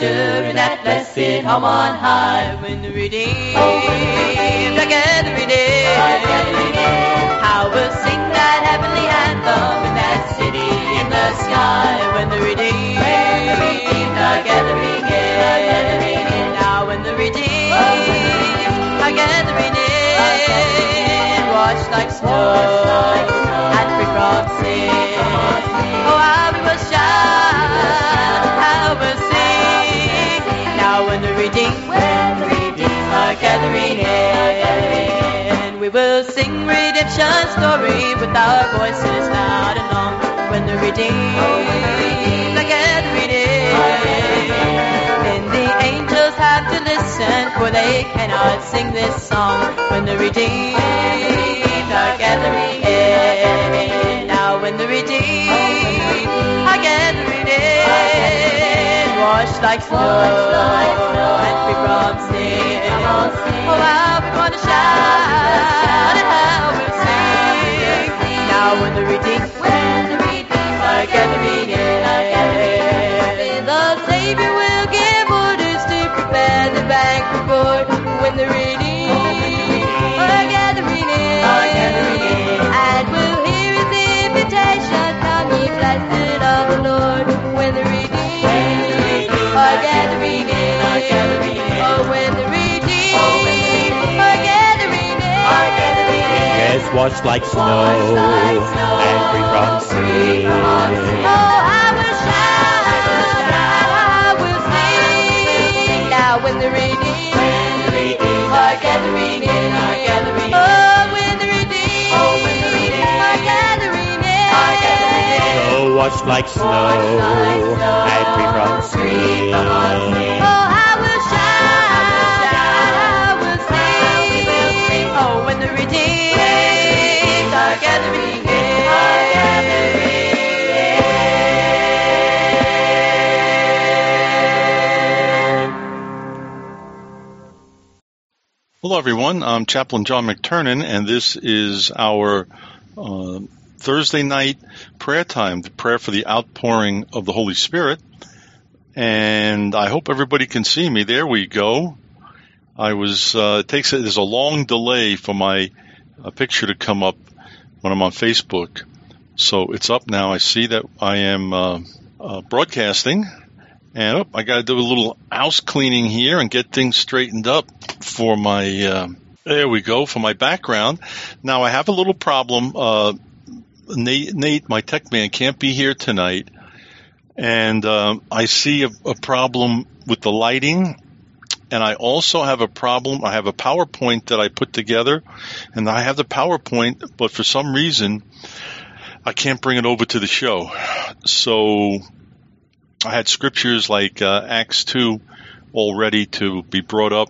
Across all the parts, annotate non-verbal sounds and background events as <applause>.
rapture in that blessed home on high when the redeemed. Are gathering in. How we'll sing that heavenly anthem in that city in the sky when the redeemed are gathering in. Now when the redeemed are gathering in, washed like snow and free from sin. Now when when are gathering in, we will sing redemption story with our voices loud and long. When the redeemed are gathering in, then the angels have to listen, for they cannot sing this song. When the redeemed are gathering in, now when the redeemed washed like snow. And from sin. Oh, how we want to shout and how we'll sing. Now when the redeemed, when the redeemed are gathering in, the Savior will give orders to prepare the banquet board when the redeemed are gathering in, and we'll hear His invitation, "Come, ye blessed of the Lord," when the redeemed are gathering in. Oh, when the redeemed are gathering in. Yes, washed like snow and free from sin. Oh, I will shout, I will sing. Now when the redeemed are gathering in, oh, when the redeemed are gathering in, So washed like snow and free from sin. oh, Hello, everyone. I'm Chaplain John McTurnan, and this is our uh, Thursday night prayer time, the prayer for the outpouring of the Holy Spirit. And I hope everybody can see me. There we go. I was. Uh, it takes. There's a long delay for my uh, picture to come up when I'm on Facebook, so it's up now. I see that I am uh, uh, broadcasting, and oh, I got to do a little house cleaning here and get things straightened up for my. Uh, there we go for my background. Now I have a little problem. Uh, Nate, Nate, my tech man, can't be here tonight, and um, I see a, a problem with the lighting. And I also have a problem. I have a PowerPoint that I put together, and I have the PowerPoint, but for some reason, I can't bring it over to the show. So I had scriptures like uh, Acts 2 all ready to be brought up,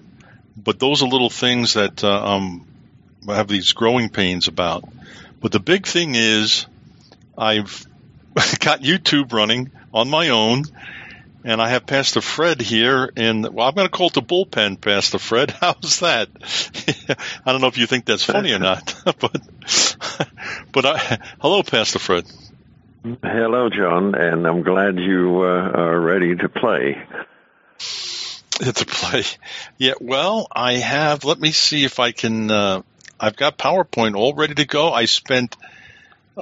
but those are little things that uh, um, I have these growing pains about. But the big thing is I've <laughs> got YouTube running on my own, and I have Pastor Fred here. And well, I'm going to call it the bullpen, Pastor Fred. <laughs> How's that? <laughs> I don't know if you think that's funny or not, but but I, hello, Pastor Fred. Hello, John, and I'm glad you uh, are ready to play. <laughs> to play. Yeah, well, I have. Let me see if I can. Uh, I've got PowerPoint all ready to go. I spent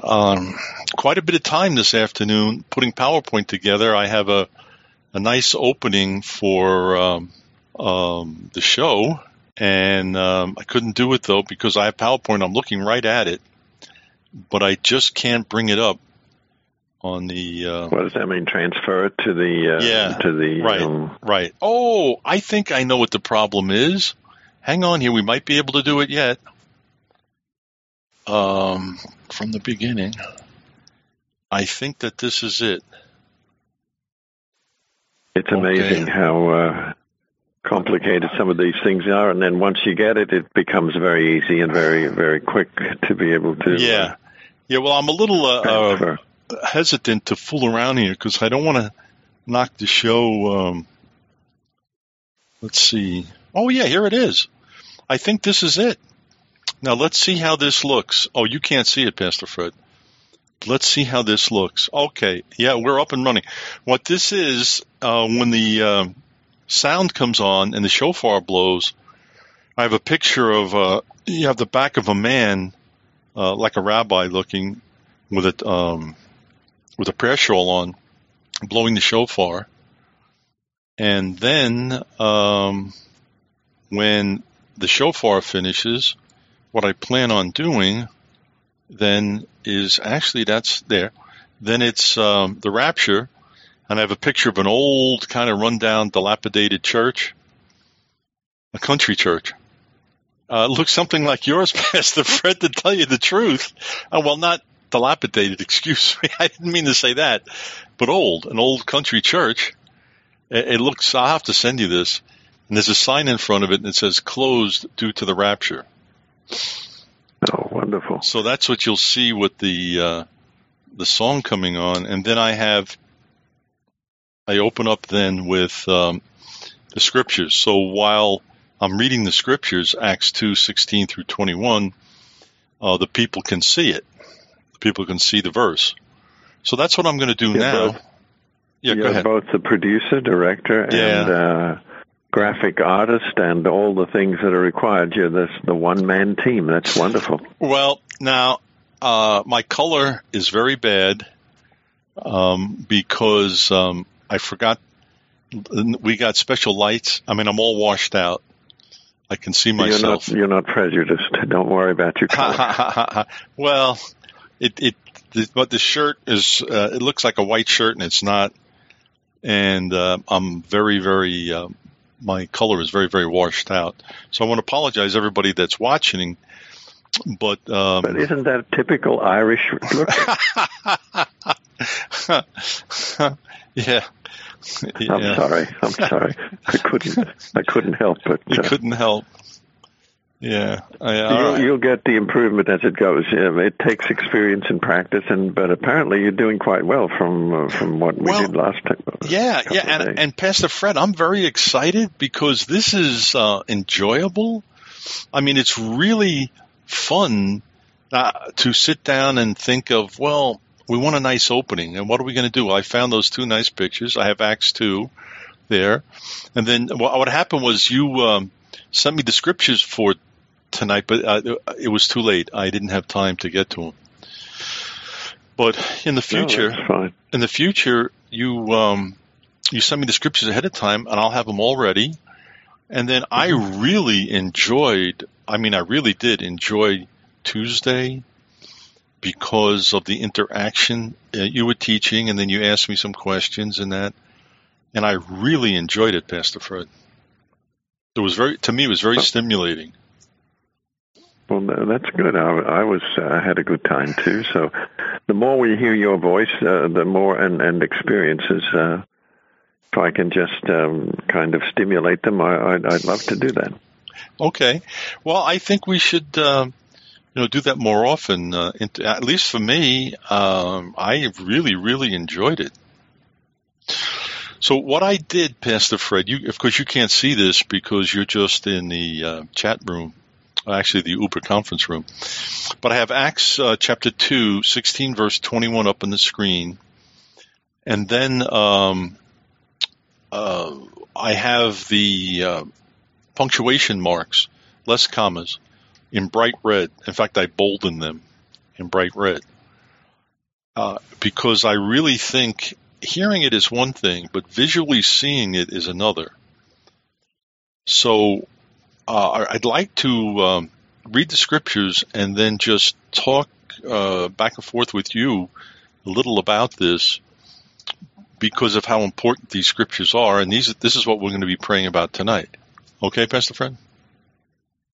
um, quite a bit of time this afternoon putting PowerPoint together. I have a a nice opening for um, um, the show, and um, I couldn't do it though because I have PowerPoint. I'm looking right at it, but I just can't bring it up on the. Uh, What does that mean? Transfer it to the uh, Yeah, to the right. um, Right. Oh, I think I know what the problem is. Hang on here. We might be able to do it yet. Um, from the beginning. I think that this is it. It's amazing Okay. how uh, complicated some of these things are, and then once you get it, it becomes very easy and very very quick to be able to uh, Yeah. Yeah. Well, I'm a little uh, uh. Hesitant to fool around here because I don't want to knock the show. Um, let's see. Oh yeah, here it is. I think this is it. Now let's see how this looks. Oh, you can't see it, Pastor Fred. let's see how this looks. Okay, yeah, we're up and running. What this is, uh, when the uh, sound comes on and the shofar blows, I have a picture of uh, you have the back of a man, uh, like a rabbi looking, with a um, with a prayer shawl on, blowing the shofar, and then um, when the shofar finishes, what I plan on doing then is actually that's there. Then it's um, the rapture, and I have a picture of an old, kind of rundown, dilapidated church, a country church. Uh, looks something like yours, <laughs> Pastor Fred, to tell you the truth. Uh, well, not dilapidated, <laughs> excuse me. I didn't mean to say that, but old, an old country church. It, it looks, I'll have to send you this. And there's a sign in front of it and it says closed due to the rapture. Oh, wonderful. So that's what you'll see with the, uh, the song coming on. And then I have, I open up then with, um, the scriptures. So while I'm reading the scriptures, Acts 2, 16 through 21, uh, the people can see it. People can see the verse. So that's what I'm going to do You're now. both- yeah, go You're ahead. both the producer, director, Yeah. and uh, graphic artist, and all the things that are required. You're this, the one man team. That's wonderful. Well, now uh, my color is very bad um, because um, I forgot. We got special lights. I mean, I'm all washed out. I can see You're myself. not, you're not prejudiced. Don't worry about your <laughs> color. well, it it the, but the shirt is uh, it looks like a white shirt and it's not. And uh, I'm very very uh, my color is very very washed out. So I want to apologize to everybody that's watching. But um, But isn't that a typical Irish look? <laughs> yeah. I'm sorry. I'm sorry. I couldn't. I couldn't help it. You Uh, couldn't help. Yeah. I, You'll, right. you'll get the improvement as it goes. It takes experience and practice, and but apparently you're doing quite well from uh, from what we Well, did last time. Yeah, yeah, and, and Pastor Fred, I'm very excited because this is uh, enjoyable. I mean, it's really fun uh, to sit down and think of, well, we want a nice opening, and what are we going to do? I found those two nice pictures. I have Acts 2 there. And then what, what happened was you um, sent me the scriptures for tonight, but uh, it was too late. I didn't have time to get to them. But in the future, fine. in the future, you um, you send me the scriptures ahead of time, and I'll have them all ready. And then I really enjoyed. I mean, I really did enjoy Tuesday because of the interaction uh, you were teaching, and then you asked me some questions and that, and I really enjoyed it, Pastor Fred. It was very to me. It was very stimulating. Well, that's good. I, I was uh, had a good time too. So, the more we hear your voice, uh, the more and and experiences. Uh, if I can just um, kind of stimulate them, I, I'd, I'd love to do that. Okay. Well, I think we should, um, you know, do that more often. Uh, at least for me, um, I really, really enjoyed it. So what I did, Pastor Fred, you, of course, you can't see this because you're just in the uh, chat room, actually the Uber conference room. But I have Acts uh, chapter 2, 16 verse 21 up on the screen. And then um, uh, I have the uh, punctuation marks, less commas, in bright red. In fact, I bolden them in bright red. Uh, because I really think hearing it is one thing, but visually seeing it is another. So uh, I'd like to um, read the scriptures and then just talk uh, back and forth with you a little about this because of how important these scriptures are. And these, this is what we're going to be praying about tonight. Okay, Pastor Fred?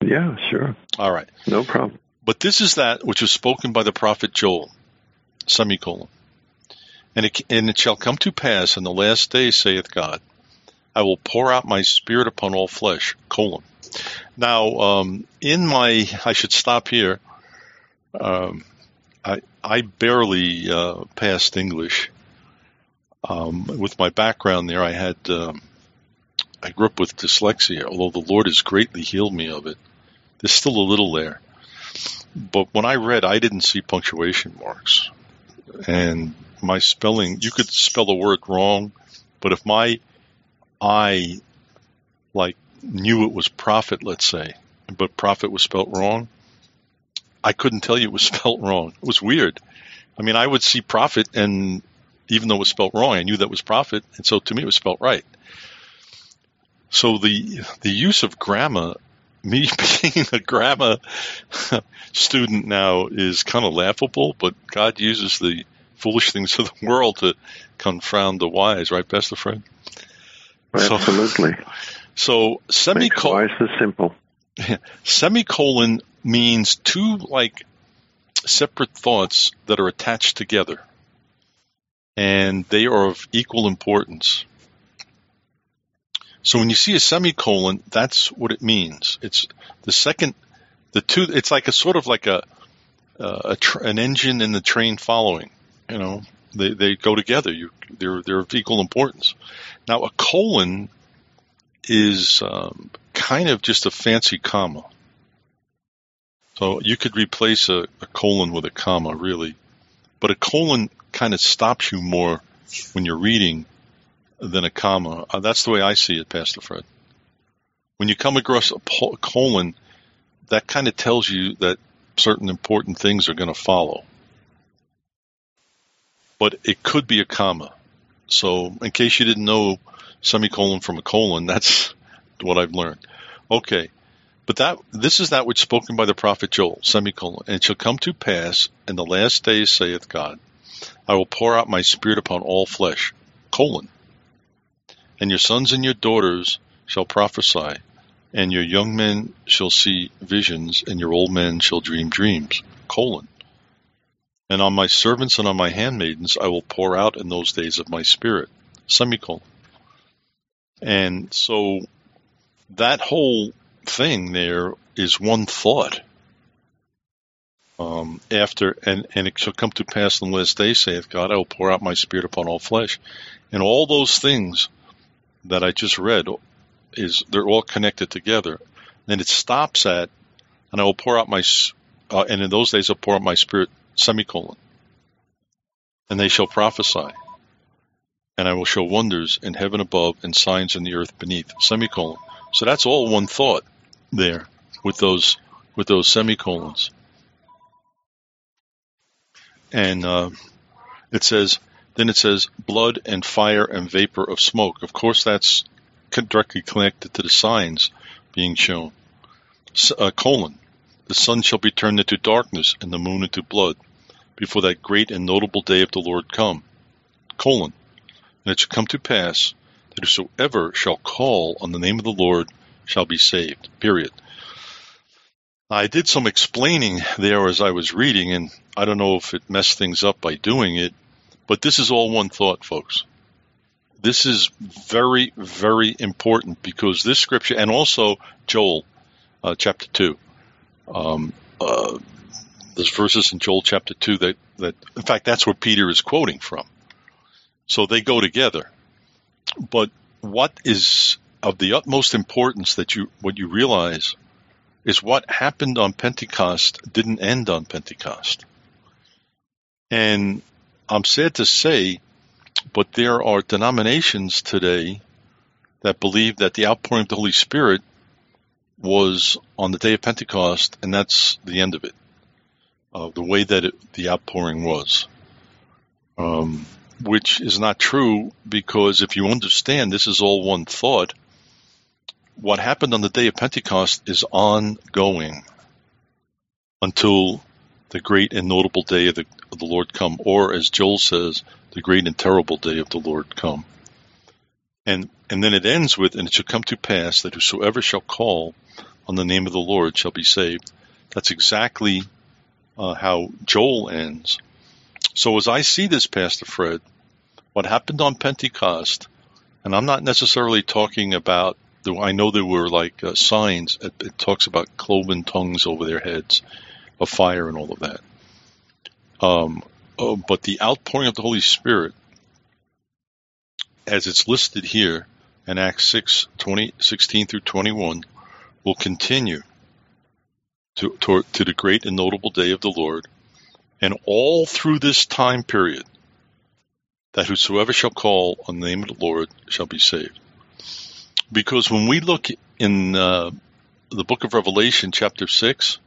Yeah, sure, All right. no problem. But this is that which was spoken by the prophet Joel, semicolon. And it, and it shall come to pass in the last days, saith God, I will pour out my spirit upon all flesh, colon. Now, um, in my, I should stop here. Um, I, I barely uh, passed English. Um, with my background there, I had, um, I grew up with dyslexia, although the Lord has greatly healed me of it. There's still a little there. But when I read, I didn't see punctuation marks. and my spelling, you could spell a word wrong, but if my I like knew it was prophet, let's say, but prophet was spelt wrong, I couldn't tell you it was <laughs> spelt wrong. It was weird. I mean, I would see prophet, and even though it was spelt wrong, I knew that was prophet, and so to me it was spelt right. So the the use of grammar, <laughs> me being a grammar <laughs> student now, is kind of laughable. But God uses the foolish things of the world to confound the wise, right, Pastor Fred? Absolutely. So, so semicolon. Wise is simple. <laughs> Semicolon means two like separate thoughts that are attached together, and they are of equal importance. So when you see a semicolon, that's what it means. It's the second, the two. It's like a sort of like a, uh, a an engine and the train following. You know, they they go together. You they're they're of equal importance. Now a colon is um, kind of just a fancy comma. So you could replace a, a colon with a comma, really, but a colon kind of stops you more when you're reading than a comma. Uh, that's the way I see it, Pastor Fred. When you come across a po- colon, that kind of tells you that certain important things are going to follow. But it could be a comma. So, in case you didn't know semicolon from a colon, that's what I've learned. Okay. But that this is that which spoken by the prophet Joel, semicolon, and it shall come to pass in the last days, saith God, I will pour out my spirit upon all flesh, colon. And your sons and your daughters shall prophesy, and your young men shall see visions, and your old men shall dream dreams, colon. And on my servants and on my handmaidens I will pour out in those days of my spirit, semicolon. And so that whole thing there is one thought. Um, after and and it shall come to pass in the last day, saith God, I will pour out my spirit upon all flesh, and all those things that I just read is they're all connected together. Then it stops at, and I will pour out my, uh, and in those days I'll pour out my spirit, semicolon, and they shall prophesy, and I will show wonders in heaven above and signs in the earth beneath, semicolon. So that's all one thought there with those with those semicolons. And uh, it says, then it says, blood and fire and vapor of smoke. Of course, that's directly connected to the signs being shown. Uh, colon, the sun shall be turned into darkness and the moon into blood before that great and notable day of the Lord come. Colon, and it shall come to pass that whosoever shall call on the name of the Lord shall be saved. Period. I did some explaining there as I was reading, and I don't know if it messed things up by doing it, but this is all one thought, folks. This is very, very important because this scripture, and also Joel uh, chapter 2, um, uh, there's verses in Joel chapter 2 that, that, in fact, that's where Peter is quoting from. So they go together. But what is of the utmost importance that you what you realize is what happened on Pentecost didn't end on Pentecost. And I'm sad to say, but there are denominations today that believe that the outpouring of the Holy Spirit was on the day of Pentecost, and that's the end of it. Uh, the way that it, the outpouring was. Um, which is not true because if you understand this is all one thought, what happened on the day of Pentecost is ongoing until the great and notable day of the, of the Lord come, or as Joel says, the great and terrible day of the Lord come. And and then it ends with, and it shall come to pass that whosoever shall call on the name of the Lord shall be saved. That's exactly uh, how Joel ends. So as I see this, Pastor Fred, what happened on Pentecost, and I'm not necessarily talking about. I know there were like uh, signs. It, it, talks about cloven tongues over their heads, of fire, and all of that. Um, oh, but the outpouring of the Holy Spirit, as it's listed here in Acts 6, 20, 16 through 21, will continue to, to, to the great and notable day of the Lord And all through this time period, that whosoever shall call on the name of the Lord shall be saved. Because when we look in uh, the book of Revelation, chapter 6,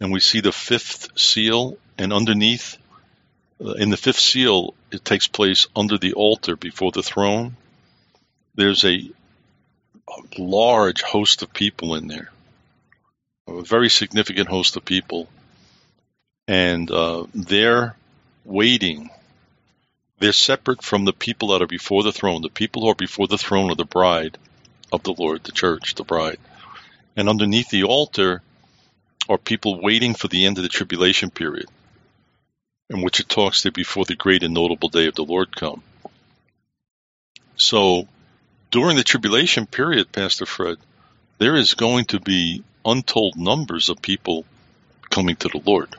and we see the fifth seal, and underneath, uh, in the fifth seal, it takes place under the altar before the throne. There's a, a large host of people in there, a very significant host of people, and uh, they're waiting. They're separate from the people that are before the throne. The people who are before the throne are the bride of the Lord, the church, the bride. And underneath the altar are people waiting for the end of the tribulation period, in which it talks there before the great and notable day of the Lord come. So during the tribulation period, Pastor Fred, there is going to be untold numbers of people coming to the Lord.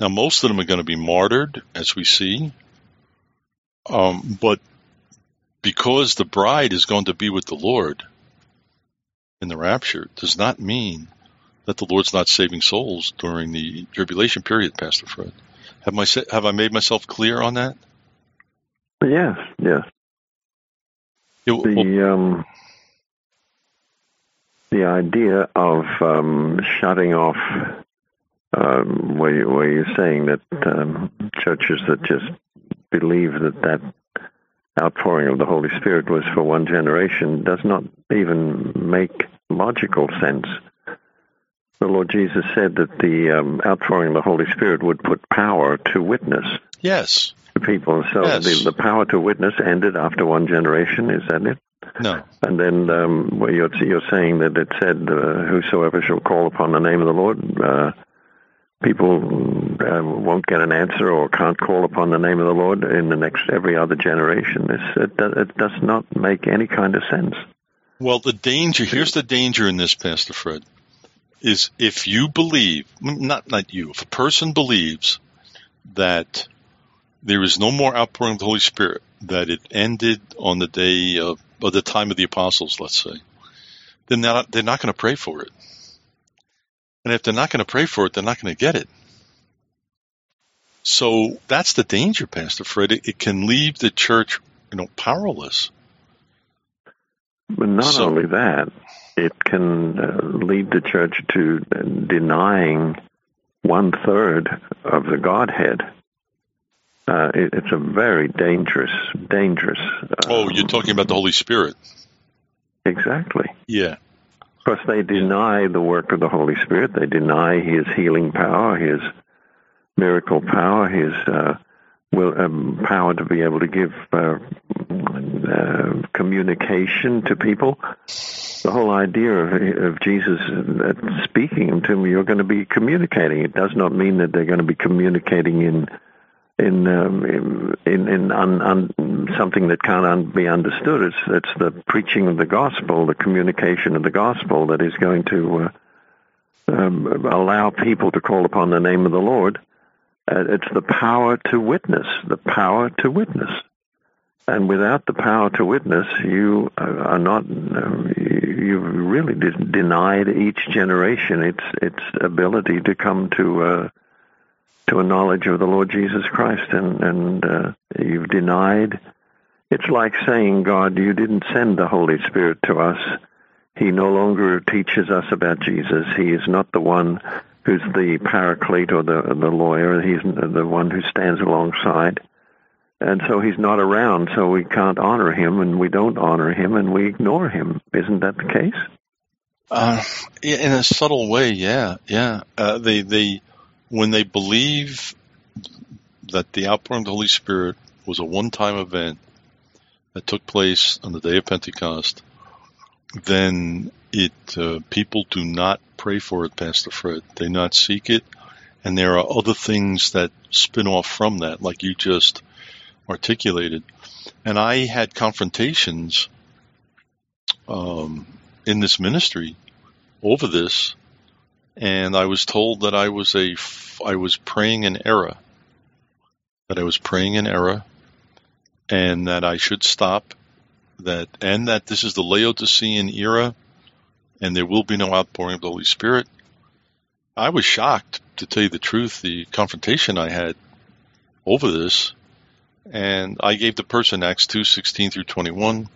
Now, most of them are going to be martyred, as we see. Um, but because the bride is going to be with the Lord in the rapture, does not mean that the Lord's not saving souls during the tribulation period, Pastor Fred. Have my have I made myself clear on that? Yes, yes. It, well, The um, the idea of um, shutting off, um, you, where you're saying that um, churches that just believe that that outpouring of the Holy Spirit was for one generation does not even make logical sense. The Lord Jesus said that the um, outpouring of the Holy Spirit would put power to witness yes. to people. So Yes. the, the power to witness ended after one generation. Is that it? No. And then um, well, you're, you're saying that it said, uh, "Whosoever shall call upon the name of the Lord." Uh, people uh, won't get an answer or can't call upon the name of the Lord in the next every other generation. It, it does not make any kind of sense. Well, the danger here's the danger in this, Pastor Fred, is if you believe, not not you, if a person believes that there is no more outpouring of the Holy Spirit, that it ended on the day of, of the time of the apostles, let's say, then they're not, they're not going to pray for it. And if they're not going to pray for it, they're not going to get it. So that's the danger, Pastor Fred. It, it can leave the church, you know, powerless. But not So- only that, it can uh, lead the church to denying one third of the Godhead. Uh, it, it's a very dangerous, dangerous. Oh, um, you're talking about the Holy Spirit. exactly. Yeah. Because they deny the work of the Holy Spirit. They deny His healing power, His miracle power, His uh, will, um, power to be able to give uh, uh, communication to people. The whole idea of, of Jesus uh, speaking to them, you're going to be communicating. It does not mean that they're going to be communicating in in um, in in, un, something that can't be understood. It's it's the preaching of the gospel, the communication of the gospel that is going to uh, um, allow people to call upon the name of the Lord. Uh, it's the power to witness, the power to witness. And without the power to witness, you are not. Um, you've really denied each generation its its ability to come to uh, to a knowledge of the Lord Jesus Christ, and and uh, you've denied. It's like saying, God, you didn't send the Holy Spirit to us. He no longer teaches us about Jesus. He is not the one who's the paraclete or the the lawyer. He's the one who stands alongside. And so he's not around, so we can't honor him, and we don't honor him, and we ignore him. Isn't that the case? Uh, in a subtle way, yeah, yeah. Uh, they, they, when they believe that the outpouring of the Holy Spirit was a one-time event that took place on the day of Pentecost, then it uh, people do not pray for it, Pastor Fred. They not seek it, and there are other things that spin off from that, like you just articulated. And I had confrontations um, in this ministry over this, and I was told that I was a I was praying in error, that I was praying in error, and that I should stop, that and that this is the Laodicean era, and there will be no outpouring of the Holy Spirit. I was shocked to tell you the truth. The confrontation I had over this, and I gave the person Acts two sixteen through twenty one,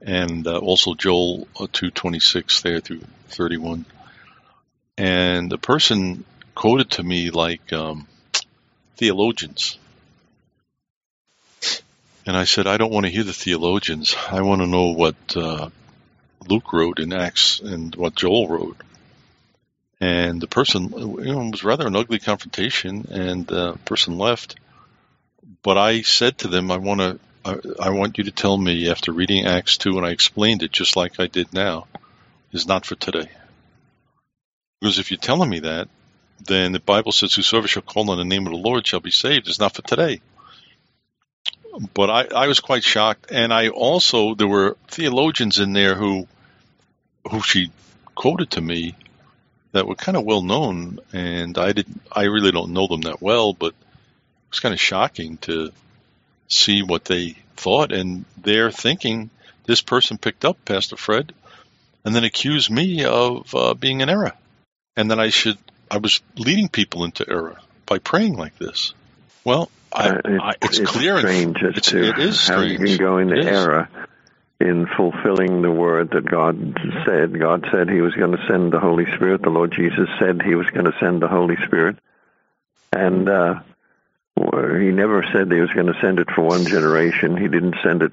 and uh, also Joel uh, two twenty six there through thirty one, and the person quoted to me like um, theologians. And I said, I don't want to hear the theologians. I want to know what uh, Luke wrote in Acts and what Joel wrote. And the person, you know, it was rather an ugly confrontation, and the person left. But I said to them, I want to, I, I want you to tell me after reading Acts two, and I explained it just like I did now, is not for today. Because if you're telling me that, then the Bible says, "Whosoever shall call on the name of the Lord shall be saved." Is not for today. But I, I was quite shocked, and I also there were theologians in there who, who she quoted to me, that were kind of well known, and I didn't, I really don't know them that well, but it was kind of shocking to see what they thought, and they're thinking this person picked up Pastor Fred, and then accused me of uh, being in error, and that I should I was leading people into error by praying like this. Well, I, Uh, it- I, it's, it's clear. strange as it's, to it is how strange. you can go into error in fulfilling the word that God said. God said He was going to send the Holy Spirit. The Lord Jesus said He was going to send the Holy Spirit, and uh, He never said He was going to send it for one generation. He didn't send it.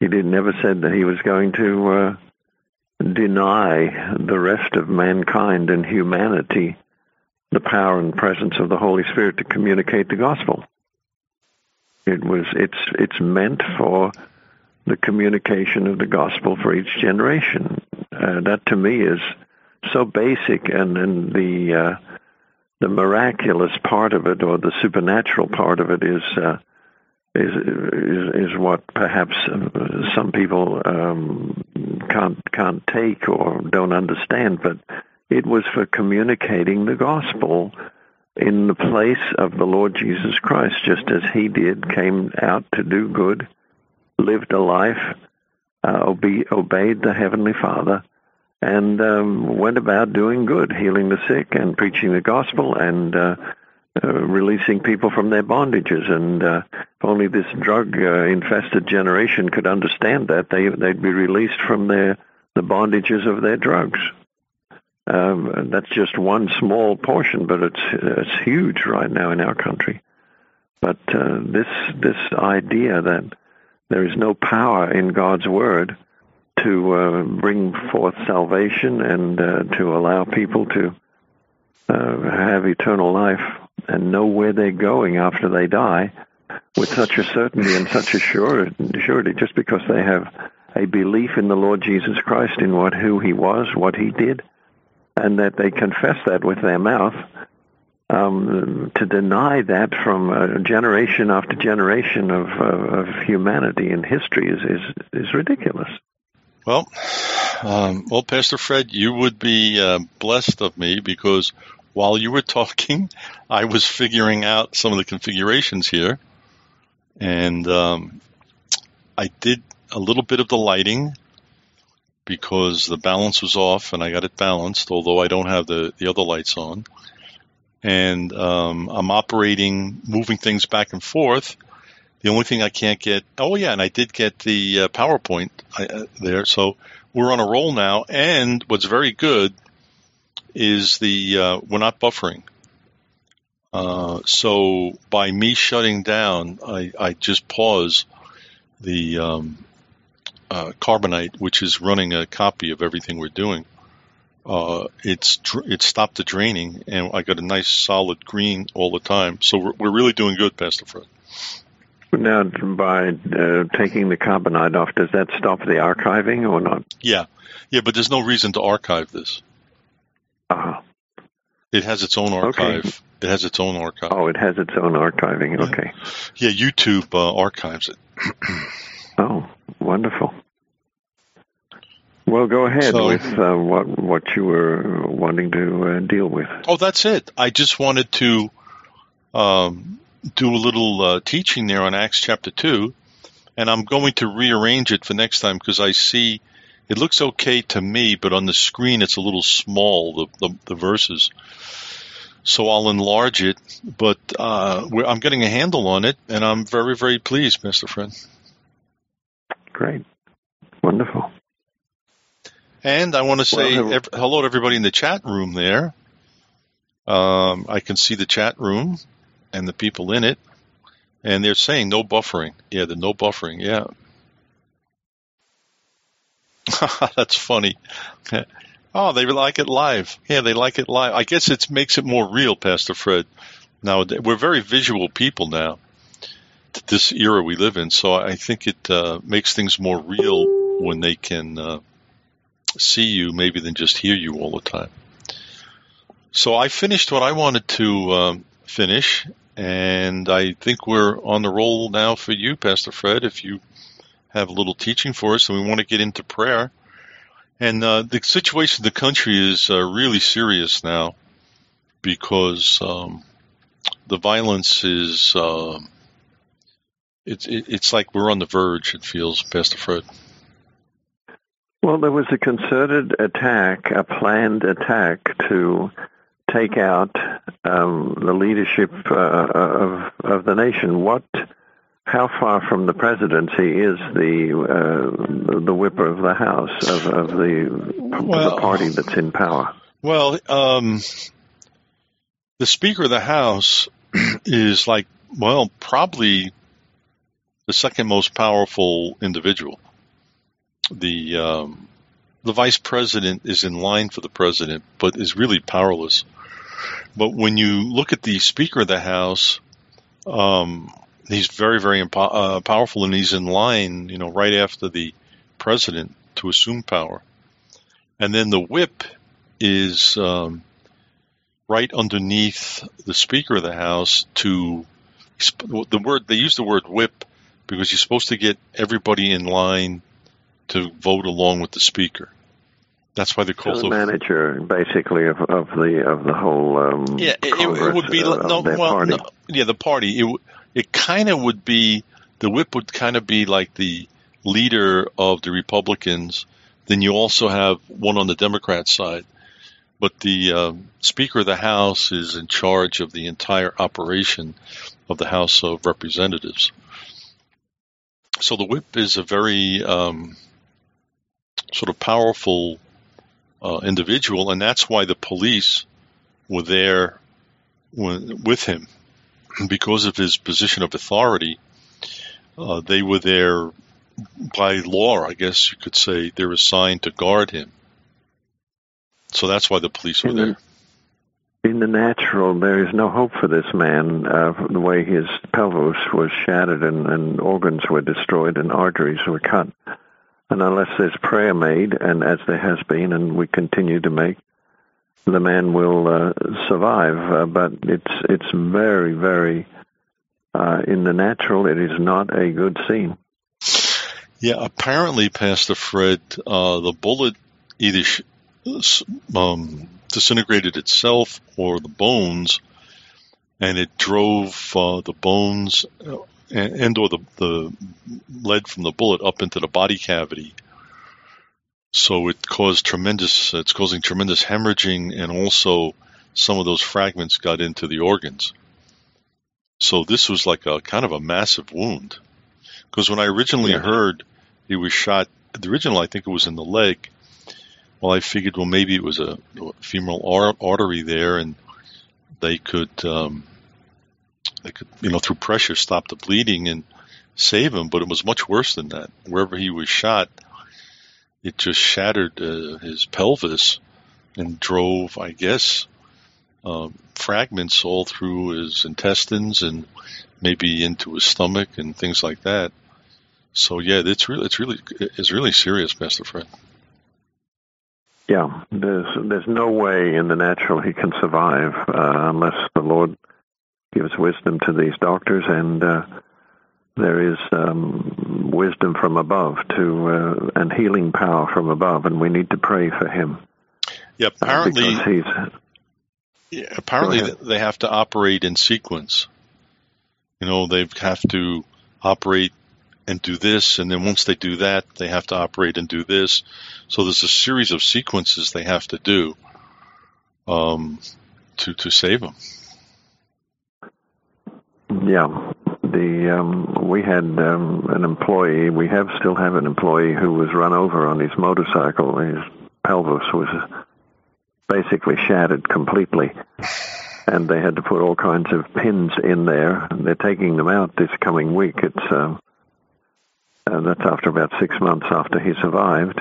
He did never said that He was going to uh, deny the rest of mankind and humanity the power and presence of the Holy Spirit to communicate the gospel. It was it's it's meant for the communication of the gospel for each generation. Uh, that to me is so basic, and and the uh, the miraculous part of it or the supernatural part of it is. Uh, is, is is what perhaps uh, some people um, can't can't take or don't understand, but it was for communicating the gospel in the place of the Lord Jesus Christ, just as He did, came out to do good, lived a life, uh, obe- obeyed the Heavenly Father, and um, went about doing good, healing the sick and preaching the gospel and uh, uh, releasing people from their bondages. And uh, if only this drug-infested generation could understand that, they they'd be released from their the bondages of their drugs. Um, that's just one small portion, but it's it's huge right now in our country. But uh, this this idea that there is no power in God's word to uh, bring forth salvation and uh, to allow people to uh, have eternal life and know where they're going after they die with such a certainty and such a surety, just because they have a belief in the Lord Jesus Christ in what who he was, what he did, and that they confess that with their mouth. Um, to deny that from uh, generation after generation of, uh, of humanity in history is, is, is ridiculous. Well, um, well, Pastor Fred, you would be uh, blessed of me because while you were talking, I was figuring out some of the configurations here, and um, I did a little bit of the lighting because the balance was off, and I got it balanced. Although I don't have the the other lights on, and um, I'm operating, moving things back and forth. The only thing I can't get, oh yeah, and I did get the uh, PowerPoint I, uh, there, so we're on a roll now. And what's very good is the uh, we're not buffering. Uh, so by me shutting down, I, I just pause the um, uh, Carbonite, which is running a copy of everything we're doing. Uh, it's dr- it stopped the draining, and I got a nice solid green all the time. So we're, we're really doing good, Pastor Fred. Now, by uh, taking the carbonite off, does that stop the archiving or not? Yeah, yeah, but there's no reason to archive this. Ah, It has its own archive. It has its own archive. oh, it has its own archiving. Yeah. Okay. Yeah, YouTube uh, archives it. <clears throat> Oh, wonderful. Well, go ahead So- with uh, what what you were wanting to uh, deal with. Oh, that's it. I just wanted to um, do a little uh, teaching there on Acts chapter 2, and I'm going to rearrange it for next time because I see it looks okay to me, but on the screen it's a little small, the, the, the verses. So I'll enlarge it, but uh, I'm getting a handle on it, and I'm very, very pleased, Mr. Friend. Great. Wonderful. And I want to say Well, ev- hello to everybody in the chat room there. Um, I can see the chat room and the people in it, and they're saying no buffering. Yeah, the no buffering. Yeah. <laughs> That's funny. Oh, they like it live. Yeah, they like it live. I guess it makes it more real, Pastor Fred. Now we're very visual people now. This era we live in, so I think it uh, makes things more real when they can uh, see you, maybe than just hear you all the time. So I finished what I wanted to um, finish, and I think we're on the roll now for you, Pastor Fred. If you have a little teaching for us, and we want to get into prayer. And uh, the situation in the country is uh, really serious now because um, the violence is. Uh, it's it's like we're on the verge. It feels, Pastor Fred. Well, there was a concerted attack, a planned attack to take out um, the leadership uh, of of the nation. What? How far from the presidency is the uh, the whipper of the House of, of the, Well- the party that's in power? Well, um, the Speaker of the House <clears throat> is like, well, probably the second most powerful individual. The um, the Vice President is in line for the President, but is really powerless. But when you look at the Speaker of the House, um, he's very, very impo- uh, powerful, and he's in line, you know, right after the President to assume power. And then the Whip is um, right underneath the Speaker of the House to the word they use the word whip because you're supposed to get everybody in line to vote along with the Speaker. That's why they're So called the manager, basically, of, of the of the whole um, Yeah, it, it, would be uh, no, well, party. no, yeah, the party. It w- it kind of would be the whip would kind of be like the leader of the Republicans. Then you also have one on the Democrat side, but the um, Speaker of the House is in charge of the entire operation of the House of Representatives. So the whip is a very um, sort of powerful uh, individual, and that's why the police were there when, with him because of his position of authority. Uh, they were there by law, I guess you could say. They're assigned to guard him. So that's why the police were there. In the natural, there is no hope for this man. Uh, the way his pelvis was shattered and, and organs were destroyed and arteries were cut. And unless there's prayer made, and as there has been, and we continue to make, the man will uh, survive. Uh, but it's it's very very uh, in the natural. It is not a good scene. Yeah, apparently, Pastor Fred, uh, the bullet either sh- um, disintegrated itself or the bones, and it drove uh, the bones uh, and, and or the, the lead from the bullet up into the body cavity. So it caused tremendous. It's causing tremendous hemorrhaging, and also some of those fragments got into the organs. So this was like a kind of a massive wound. Because when I originally Yeah. heard he was shot, the original I think it was in the leg. Well, I figured, well, maybe it was a femoral artery there, and they could, um, they could, you know, through pressure, stop the bleeding and save him. But it was much worse than that. Wherever he was shot, it just shattered uh, his pelvis and drove, I guess, um, fragments all through his intestines and maybe into his stomach and things like that. So yeah, it's really, it's really, it's really serious, Pastor Fred. Yeah, there's there's no way in the natural he can survive uh, unless the Lord gives wisdom to these doctors, and uh, there is um, wisdom from above to uh, and healing power from above, and we need to pray for him. Yeah, uh, apparently, he's yeah, apparently they have to operate in sequence. You know, they have to operate and do this, and then once they do that, they have to operate and do this. So there's a series of sequences they have to do um, to to save them. Yeah, the um, we had um, an employee. We have still have an employee who was run over on his motorcycle. His pelvis was basically shattered completely, and they had to put all kinds of pins in there. And they're taking them out this coming week. It's uh, uh, that's after about six months after he survived.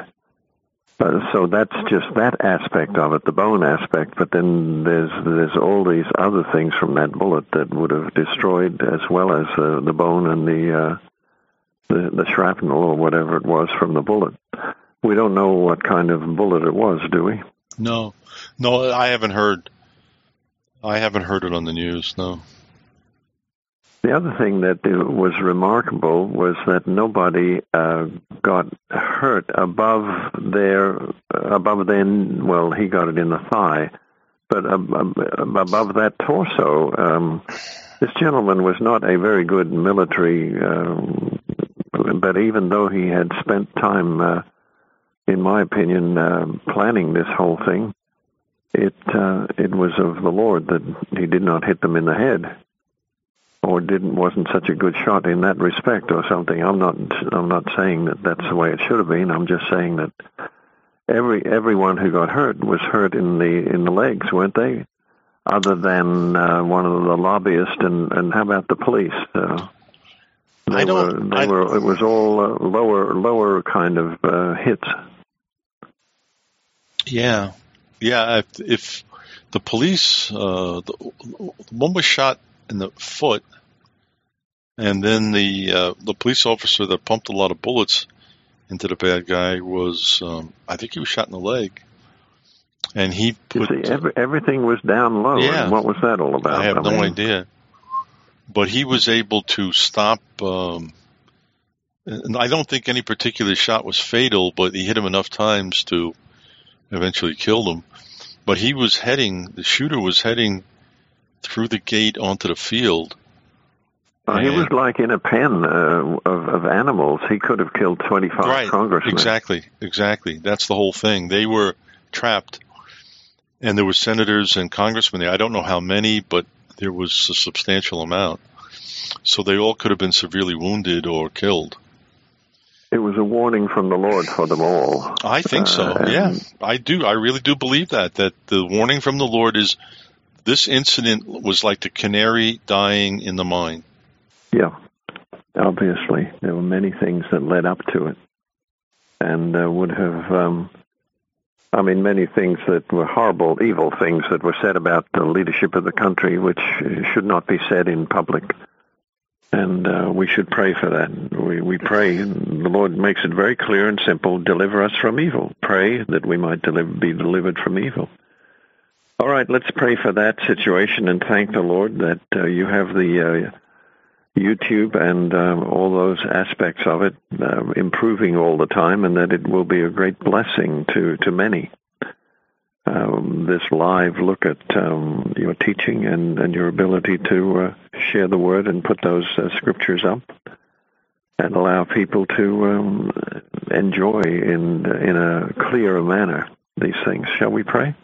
Uh, so that's just that aspect of it, the bone aspect. But then there's there's all these other things from that bullet that would have destroyed, as well as uh, the bone and the, uh, the the shrapnel or whatever it was from the bullet. We don't know what kind of bullet it was, do we? No, no, I haven't heard. I haven't heard it on the news. No. The other thing that was remarkable was that nobody uh, got hurt above their above then. Well, he got it in the thigh, but above that torso. Um, this gentleman was not a very good military, um, but even though he had spent time, uh, in my opinion, uh, planning this whole thing, it uh, it was of the Lord that he did not hit them in the head or didn't wasn't such a good shot in that respect or something. I'm not I'm not saying that that's the way it should have been. I'm just saying that every everyone who got hurt was hurt in the in the legs, weren't they? Other than uh, one of the lobbyists and and how about the police? Uh, they I don't. Were, they I, were. It was all uh, lower lower kind of uh, hits. Yeah, yeah. If, if the police, uh, the, the one was shot in the foot, and then the uh, the police officer that pumped a lot of bullets into the bad guy was, um, I think he was shot in the leg, and he put. See, every, everything was down low. Yeah. what was that all about? I have no mean, idea, but he was able to stop. Um, and I don't think any particular shot was fatal, but he hit him enough times to eventually kill him. But he was heading, the shooter was heading through the gate onto the field. Oh, he was like in a pen uh, of, of animals. He could have killed 25 right, congressmen. exactly, exactly. That's the whole thing. They were trapped, and there were senators and congressmen there. I don't know how many, but there was a substantial amount. So they all could have been severely wounded or killed. It was a warning from the Lord for them all. I think so. Uh, yeah, I do. I really do believe that. That the warning from the Lord is this incident was like the canary dying in the mine. Yeah, obviously. There were many things that led up to it and uh, would have, um, I mean, many things that were horrible, evil things that were said about the leadership of the country, which should not be said in public. And uh, we should pray for that. We, we pray, the Lord makes it very clear and simple deliver us from evil. Pray that we might deliver, be delivered from evil. All right, let's pray for that situation and thank the Lord that uh, you have the uh, YouTube and um, all those aspects of it uh, improving all the time, and that it will be a great blessing to to many. Um, this live look at um, your teaching and, and your ability to uh, share the word and put those uh, scriptures up and allow people to um, enjoy in in a clearer manner these things. Shall we pray?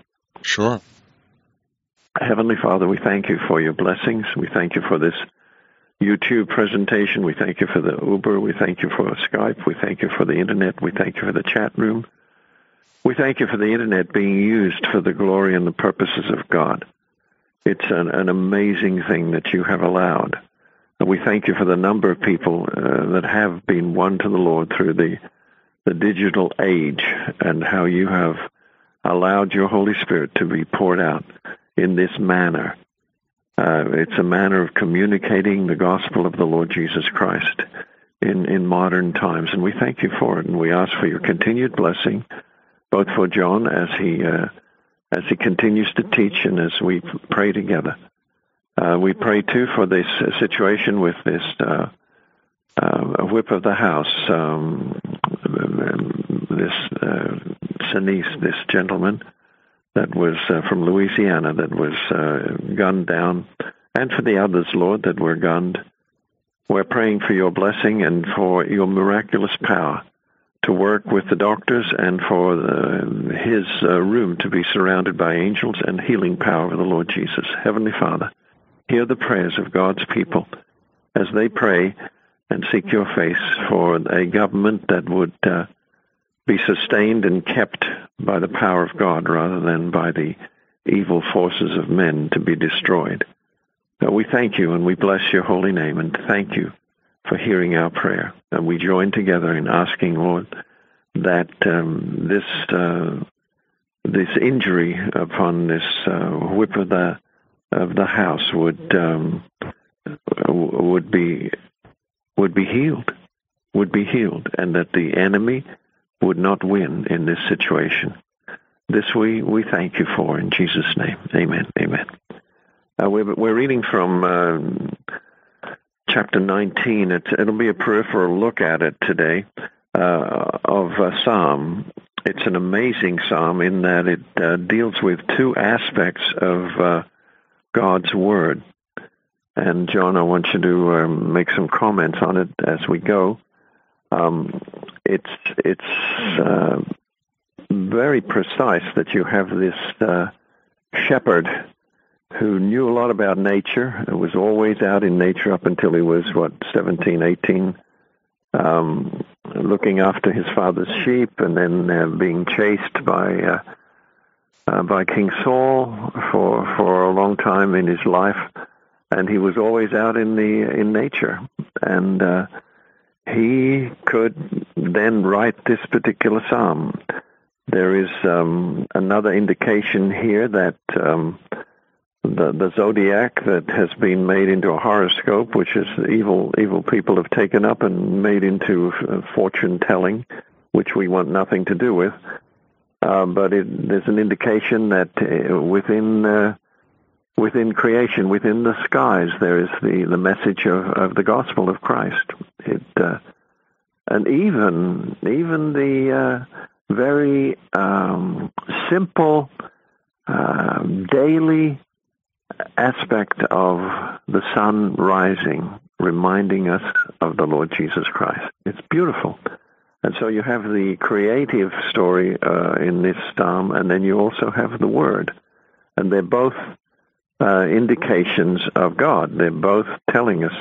Sure. Heavenly Father, we thank you for your blessings. We thank you for this YouTube presentation. We thank you for the Uber. We thank you for Skype. We thank you for the Internet. We thank you for the chat room. We thank you for the Internet being used for the glory and the purposes of God. It's an, an amazing thing that you have allowed. And we thank you for the number of people uh, that have been won to the Lord through the, the digital age and how you have allowed your Holy Spirit to be poured out in this manner. Uh, it's a manner of communicating the gospel of the Lord Jesus Christ in, in modern times, and we thank you for it, and we ask for your continued blessing, both for John as he uh, as he continues to teach and as we pray together. Uh, we pray too for this situation with this uh, uh, whip of the house, um, this uh, Scalise, this gentleman that was uh, from Louisiana that was uh, gunned down, and for the others, Lord, that were gunned. we're praying for your blessing and for your miraculous power to work with the doctors and for the, his uh, room to be surrounded by angels and healing power of the Lord Jesus. Heavenly Father, hear the prayers of God's people as they pray and seek your face for a government that would uh, be sustained and kept by the power of God rather than by the evil forces of men to be destroyed. Now, we thank you and we bless your holy name and thank you for hearing our prayer. And we join together in asking, Lord, that um, this uh, this injury upon this uh, whip of the of the house would um, would be would be healed, would be healed, and that the enemy would not win in this situation. This we, we thank you for in Jesus' name. Amen. Amen. Uh, we're, we're reading from uh, chapter 19. It, will be a peripheral look at it today uh, of a psalm. It's an amazing psalm in that it uh, deals with two aspects of uh, God's Word. And John, I want you to um, make some comments on it as we go. Um, it's it's uh, very precise that you have this uh, shepherd who knew a lot about nature, and was always out in nature up until he was what 17, 18, um, looking after his father's sheep, and then uh, being chased by uh, uh, by King Saul for for a long time in his life, and he was always out in the in nature, and uh, he could then write this particular psalm. There is um, another indication here that um, the, the zodiac that has been made into a horoscope, which is evil evil people have taken up and made into uh, fortune telling, which we want nothing to do with. Uh, but it, there's an indication that uh, within uh, within creation, within the skies, there is the, the message of, of the gospel of Christ. It uh, and even even the uh, very um, simple uh, daily aspect of the sun rising, reminding us of the Lord Jesus Christ. It's beautiful. And so you have the creative story uh, in this psalm, and then you also have the word. And they're both uh, indications of God. They're both telling us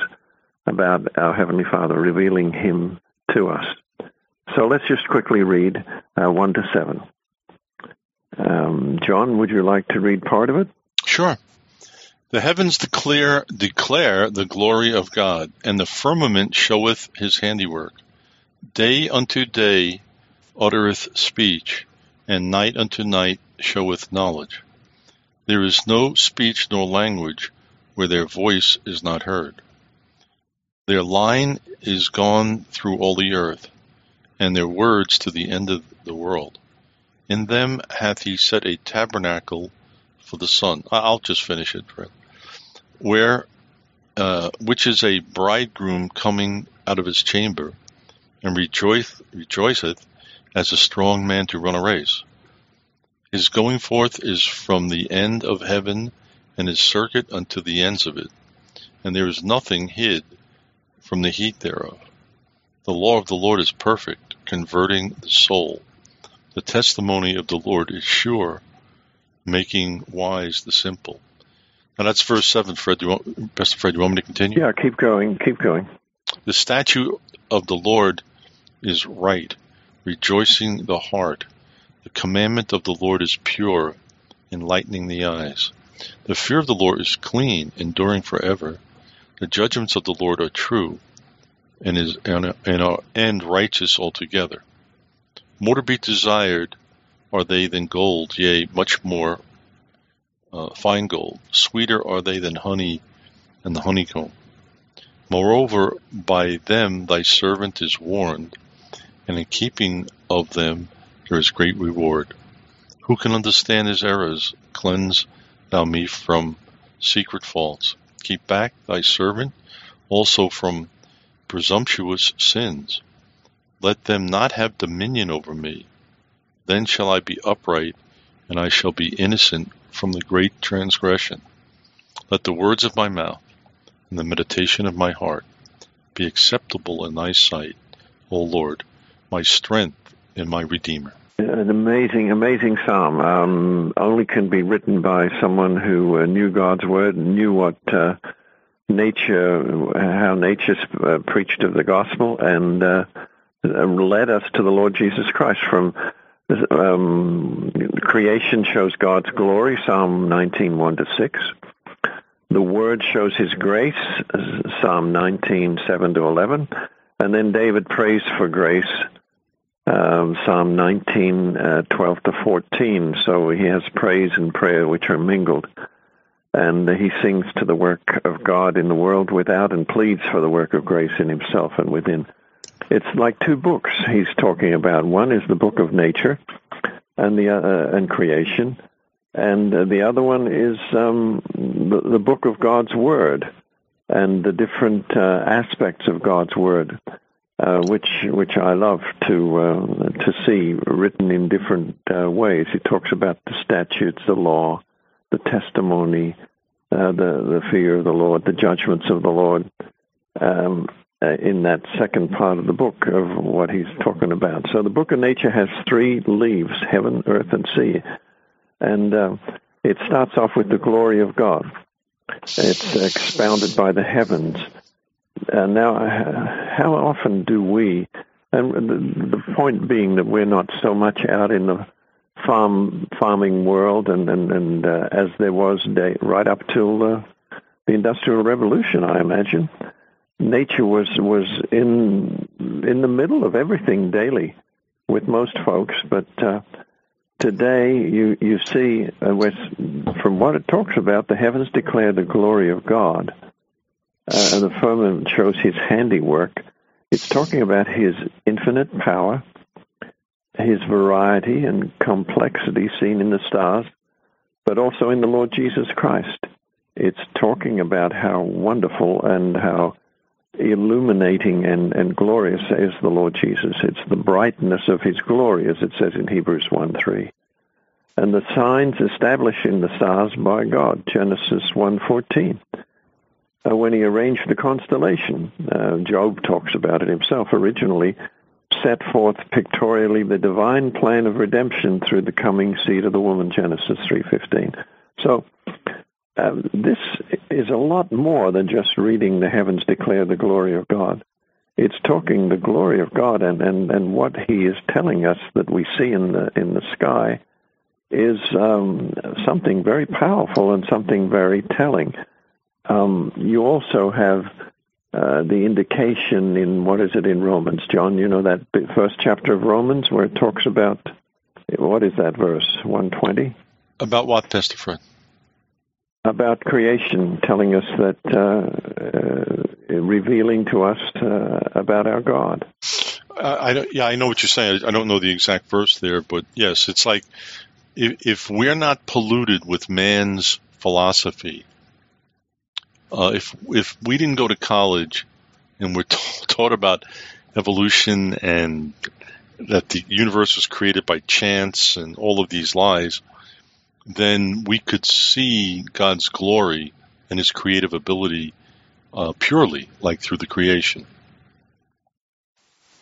about our Heavenly Father, revealing Him to us. So let's just quickly read uh, 1 to 7. Um, John, would you like to read part of it? Sure. The heavens declare, declare the glory of God, and the firmament showeth his handiwork. Day unto day uttereth speech, and night unto night showeth knowledge. There is no speech nor language where their voice is not heard. Their line is gone through all the earth, and their words to the end of the world. In them hath he set a tabernacle for the sun. I'll just finish it. Where, uh, which is a bridegroom coming out of his chamber, and rejoice, rejoiceth as a strong man to run a race. His going forth is from the end of heaven, and his circuit unto the ends of it, and there is nothing hid from the heat thereof. The law of the Lord is perfect, converting the soul. The testimony of the Lord is sure, making wise the simple. Now that's verse seven. Fred, do you want, Pastor Fred, do you want me to continue? Yeah, keep going. Keep going. The statute of the Lord is right, rejoicing the heart. The commandment of the Lord is pure, enlightening the eyes. The fear of the Lord is clean, enduring forever. The judgments of the Lord are true, and is and, and are and righteous altogether. More to be desired are they than gold, yea, much more uh, fine gold. Sweeter are they than honey and the honeycomb. Moreover, by them thy servant is warned, and in keeping of them there is great reward. Who can understand his errors? Cleanse thou me from secret faults. Keep back thy servant also from presumptuous sins. Let them not have dominion over me. Then shall I be upright, and I shall be innocent from the great transgression. Let the words of my mouth and the meditation of my heart be acceptable in thy sight, O Lord, my strength and my Redeemer. An amazing, amazing psalm. Um, only can be written by someone who uh, knew God's word, knew what uh, nature, how nature uh, preached of the gospel, and uh, led us to the Lord Jesus Christ. From um, creation shows God's glory, Psalm 19, 1 to 6. The Word shows His grace, Psalm 19, 7 to 11. And then David prays for grace, um, Psalm 19, uh, 12 to 14. So he has praise and prayer which are mingled. And he sings to the work of God in the world without and pleads for the work of grace in himself and within. It's like two books he's talking about. One is the book of nature and the uh, and creation, and uh, the other one is um, the, the, book of God's Word and the different uh, aspects of God's Word uh, which which I love to uh, to see written in different uh, ways. He talks about the statutes, the law, the testimony, uh, the the fear of the Lord, the judgments of the Lord. Um, uh, in that second part of the book of what he's talking about. So the book of nature has three leaves: heaven, earth, and sea, and uh, it starts off with the glory of God. It's expounded by the heavens uh, now, how often do we, and the, the, point being that we're not so much out in the farm farming world, and and, and uh, as there was day, right up till uh, the Industrial Revolution, I imagine, nature was was in in the middle of everything daily with most folks, but. Uh, today, you you see, uh, with, from what it talks about, the heavens declare the glory of God, uh, the firmament shows his handiwork. It's talking about his infinite power, his variety and complexity seen in the stars, but also in the Lord Jesus Christ. It's talking about how wonderful and how illuminating and, and glorious is the Lord Jesus. It's the brightness of his glory, as it says in Hebrews 1 3. And the signs established in the stars by God, Genesis 1.14 uh, when he arranged the constellation. Uh, Job talks about it himself originally, set forth pictorially the divine plan of redemption through the coming seed of the woman, Genesis 3.15. So uh, this is a lot more than just reading the heavens declare the glory of God. It's talking the glory of God and, and, and what he is telling us that we see in the in the sky is um, something very powerful and something very telling. Um, you also have uh, the indication in what is it in Romans, John? You know that first chapter of Romans where it talks about what is that verse one twenty? About what, Pastor Fred? About creation, telling us that uh, uh, revealing to us uh, about our God. I, yeah, I know what you're saying. I don't know the exact verse there, but yes, it's like if, if we're not polluted with man's philosophy, uh, if if we didn't go to college and we're t- <laughs> taught about evolution and that the universe was created by chance and all of these lies, then we could see God's glory and His creative ability uh, purely, like through the creation.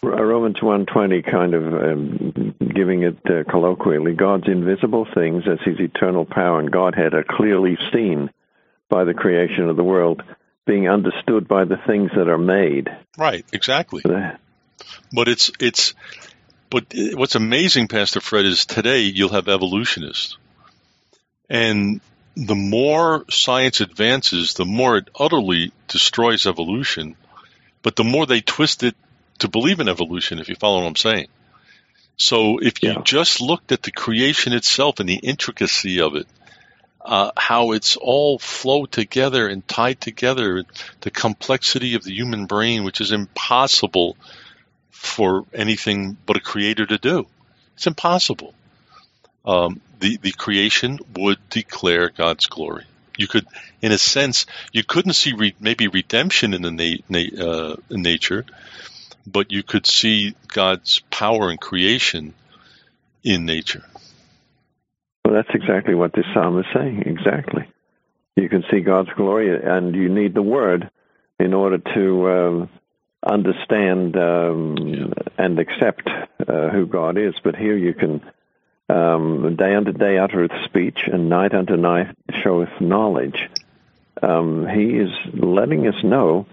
Romans 120 kind of um, giving it uh, colloquially, God's invisible things as his eternal power and Godhead are clearly seen by the creation of the world being understood by the things that are made. Right, exactly. But it's it's but what's amazing, Pastor Fred, is today you'll have evolutionists, and the more science advances, the more it utterly destroys evolution. But the more they twist it to believe in evolution, if you follow what I'm saying. So if you yeah. just looked at the creation itself and the intricacy of it, uh, how it's all flowed together and tied together, the complexity of the human brain, which is impossible for anything but a creator to do. It's impossible. Um, the the creation would declare God's glory. You could, in a sense, you couldn't see re- maybe redemption in the na- na- uh, in nature, but you could see God's power in creation in nature. Well, that's exactly what this psalm is saying. Exactly. You can see God's glory, and you need the Word in order to um, understand um, yeah. and accept uh, who God is. But here you can um, day unto day uttereth speech, and night unto night showeth knowledge. Um, he is letting us know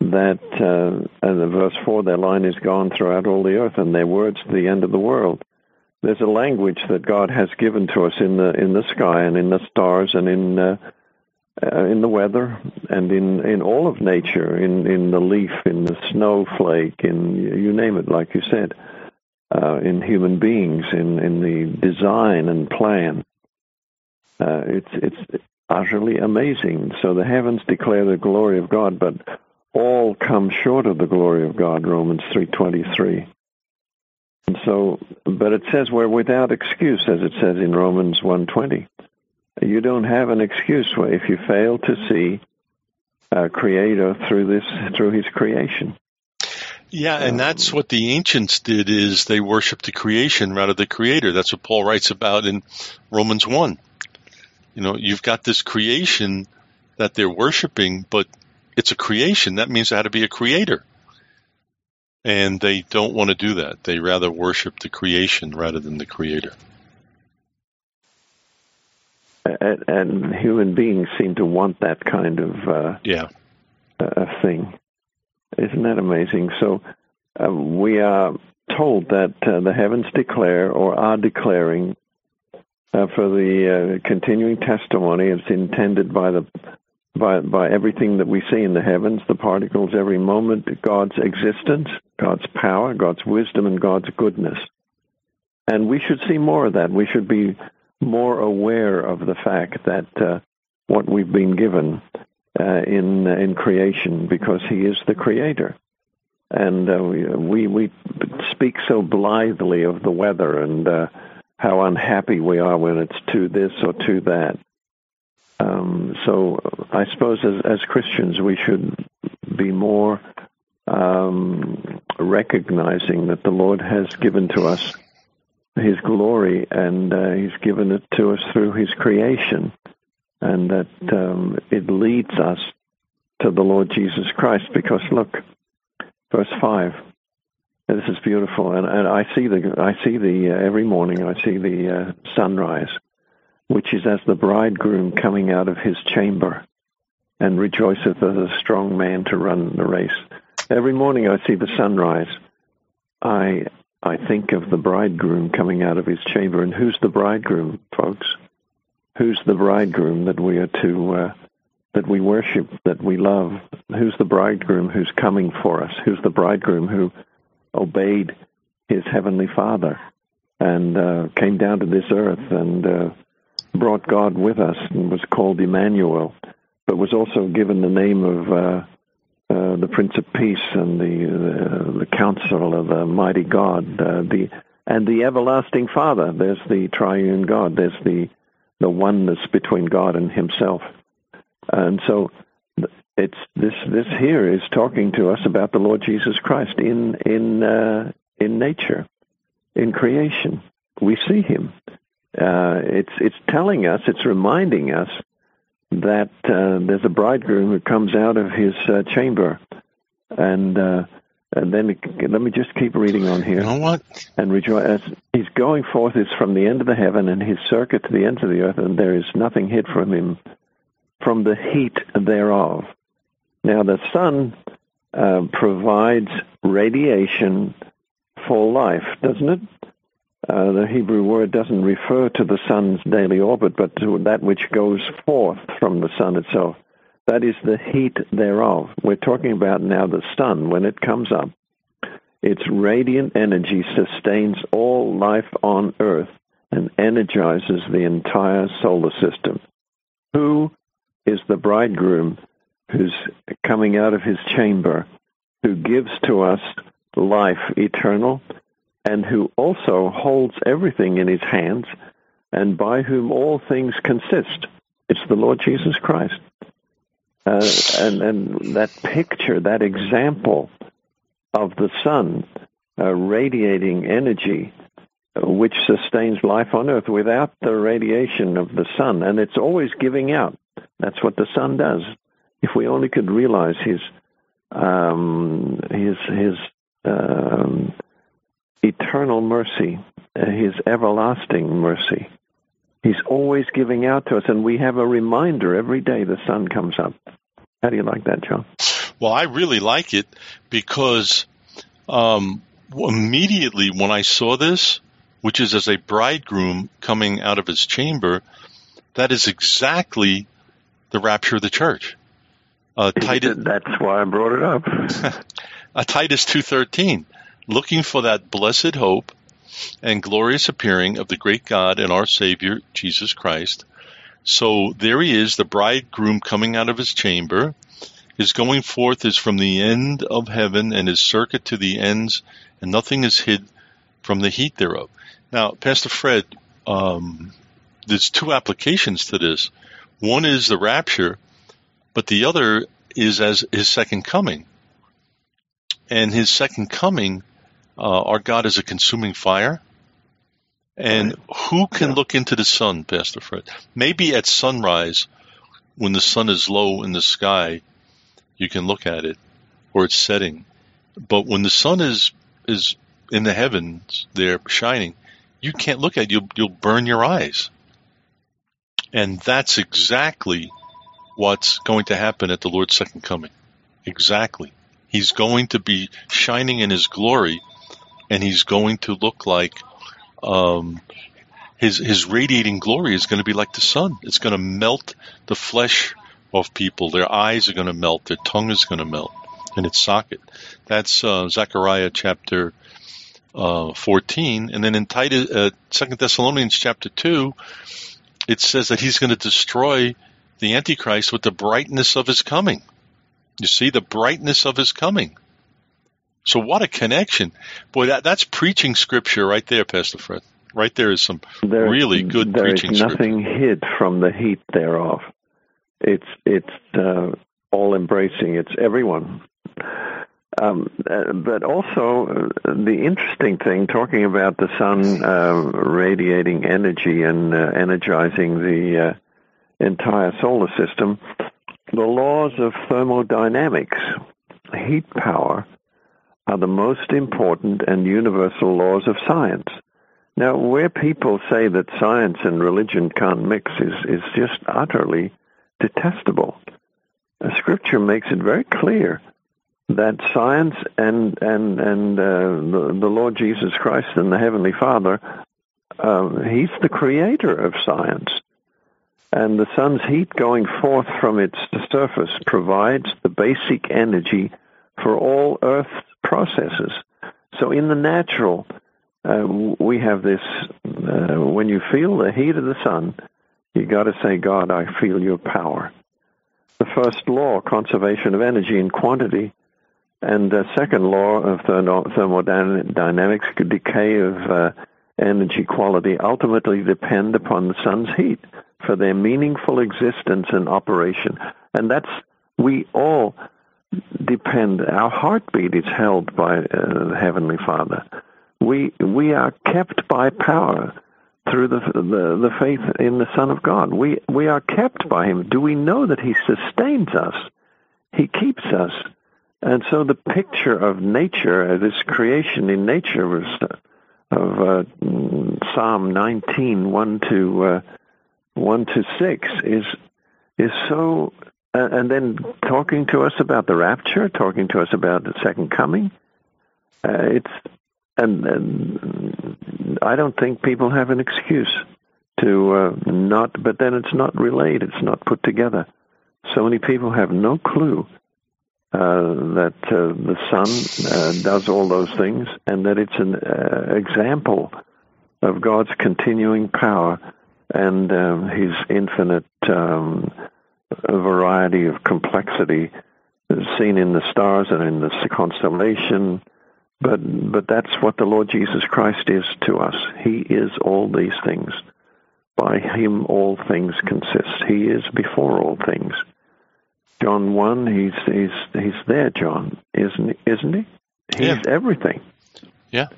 that, uh, and the verse 4, their line is gone throughout all the earth, and their words to the end of the world. There's a language that God has given to us in the in the sky and in the stars and in uh, uh, in the weather and in, in all of nature, in, in the leaf, in the snowflake, in you name it, like you said, uh, in human beings, in, in the design and plan. Uh, it's it's utterly amazing. So the heavens declare the glory of God, but all come short of the glory of God. Romans three twenty three. And so, but it says we're without excuse, as it says in Romans one twenty you don't have an excuse if you fail to see a creator through this through his creation. Yeah, and that's what the ancients did is they worshiped the creation rather than the creator. That's what Paul writes about in Romans 1. You know, you've got this creation that they're worshiping, but it's a creation. That means there had to be a creator. And they don't want to do that. They rather worship the creation rather than the creator and, and human beings seem to want that kind of uh, yeah uh, thing. Isn't that amazing? So uh, we are told that uh, the heavens declare or are declaring uh, for the uh, continuing testimony. It's intended by the by by everything that we see in the heavens, the particles, every moment, God's existence, God's power, God's wisdom, and God's goodness. And we should see more of that. We should be more aware of the fact that uh, what we've been given uh, in in creation, because He is the Creator, and uh, we we speak so blithely of the weather and uh, how unhappy we are when it's to this or to that. Um, so I suppose as, as Christians we should be more um, recognizing that the Lord has given to us his glory, and uh, he's given it to us through his creation, and that um, it leads us to the Lord Jesus Christ. Because look, verse five. This is beautiful, and, and I see the I see the uh, every morning I see the uh, sunrise, which is as the bridegroom coming out of his chamber, and rejoiceth as a strong man to run the race. Every morning I see the sunrise. I I think of the bridegroom coming out of his chamber. And who's the bridegroom, folks? Who's the bridegroom that we are to uh, that we worship, that we love? Who's the bridegroom who's coming for us? Who's the bridegroom who obeyed his heavenly Father and uh, came down to this earth and uh, brought God with us and was called Emmanuel, but was also given the name of uh, uh, the Prince of Peace and the uh, the Counselor, of the Mighty God, uh, the and the Everlasting Father. There's the Triune God. There's the the oneness between God and Himself. And so, it's this this here is talking to us about the Lord Jesus Christ in in uh, in nature, in creation. We see Him. Uh, it's it's telling us. It's reminding us that uh, there's a bridegroom who comes out of his uh, chamber, and uh, and then let me just keep reading on here. You know what? And rejoice as he's going forth is from the end of the heaven and his circuit to the ends of the earth, and there is nothing hid from him from the heat thereof. Now the sun uh, provides radiation for life, doesn't it? Uh, the Hebrew word doesn't refer to the sun's daily orbit, but to that which goes forth from the sun itself. That is the heat thereof. We're talking about now the sun. When it comes up, its radiant energy sustains all life on earth and energizes the entire solar system. Who is the bridegroom who's coming out of his chamber, who gives to us life eternal and who also holds everything in his hands, and by whom all things consist. It's the Lord Jesus Christ. Uh, and, and that picture, that example of the sun uh, radiating energy uh, which sustains life on earth without the radiation of the sun, and it's always giving out. That's what the sun does. If we only could realize his um, His His um, eternal mercy, uh, His everlasting mercy. He's always giving out to us, and we have a reminder every day the sun comes up. How do you like that, John? Well, I really like it because um, immediately when I saw this, which is as a bridegroom coming out of his chamber, that is exactly the rapture of the church. Uh, Titus, That's why I brought it up. <laughs> uh, Titus two thirteen, looking for that blessed hope and glorious appearing of the great God and our Savior Jesus Christ. So there he is, the bridegroom coming out of his chamber. His going forth is from the end of heaven, and his circuit to the ends, and nothing is hid from the heat thereof. Now, Pastor Fred, um, there's two applications to this. One is the rapture, but the other is as his second coming. And his second coming, uh, our God is a consuming fire. And who can look into the sun, Pastor Fred? Maybe at sunrise, when the sun is low in the sky, you can look at it, or it's setting. But when the sun is is in the heavens, there shining, you can't look at it. You'll, you'll burn your eyes. And that's exactly what's going to happen at the Lord's second coming. Exactly. He's going to be shining in his glory, and he's going to look like um, his his radiating glory is going to be like the sun. It's going to melt the flesh of people. Their eyes are going to melt. Their tongue is going to melt in its socket. That's uh, Zechariah chapter uh, 14, and then in Titus, uh, Second Thessalonians chapter two, it says that he's going to destroy the Antichrist with the brightness of his coming. You see the brightness of his coming. So what a connection. Boy, that, that's preaching scripture right there, Pastor Fred. Right there is some there, really good there preaching is nothing scripture. hid from the heat thereof. It's it's uh, all embracing. It's everyone. Um, uh, but also, uh, the interesting thing, talking about the sun uh, radiating energy and uh, energizing the uh, entire solar system, the laws of thermodynamics, heat power, are the most important and universal laws of science. Now, where people say that science and religion can't mix is, is just utterly detestable. The scripture makes it very clear that science and and and uh, the, the, Lord Jesus Christ and the Heavenly Father, uh, He's the creator of science, and the sun's heat going forth from its surface provides the basic energy for all Earth's processes. So, in the natural, uh, we have this. Uh, when you feel the heat of the sun, you got to say, God, I feel your power. The first law, conservation of energy and quantity, and the second law of thermodynamics, decay of uh, energy quality, ultimately depend upon the sun's heat for their meaningful existence and operation. And that's, we all depend, our heartbeat is held by uh, Heavenly Father. We, we are kept by power through the, the, the faith in the Son of God. We, we are kept by Him. Do we know that He sustains us? He keeps us and so the picture of nature, uh, this creation in nature, was uh, of uh, Psalm 19, 1 to uh, 1 to 6, is is so. Uh, and then talking to us about the rapture, talking to us about the second coming. Uh, it's and, and, I don't think people have an excuse to not. But then it's not relayed. It's not put together. So many people have no clue uh, that uh, the sun uh, does all those things, and that it's an uh, example of God's continuing power and um, His infinite um, variety of complexity seen in the stars and in the constellation. But but that's what the Lord Jesus Christ is to us. He is all these things. By Him all things consist. He is before all things. John one, he's he's he's there, John, isn't he? Isn't he? He's yeah. everything. Yeah,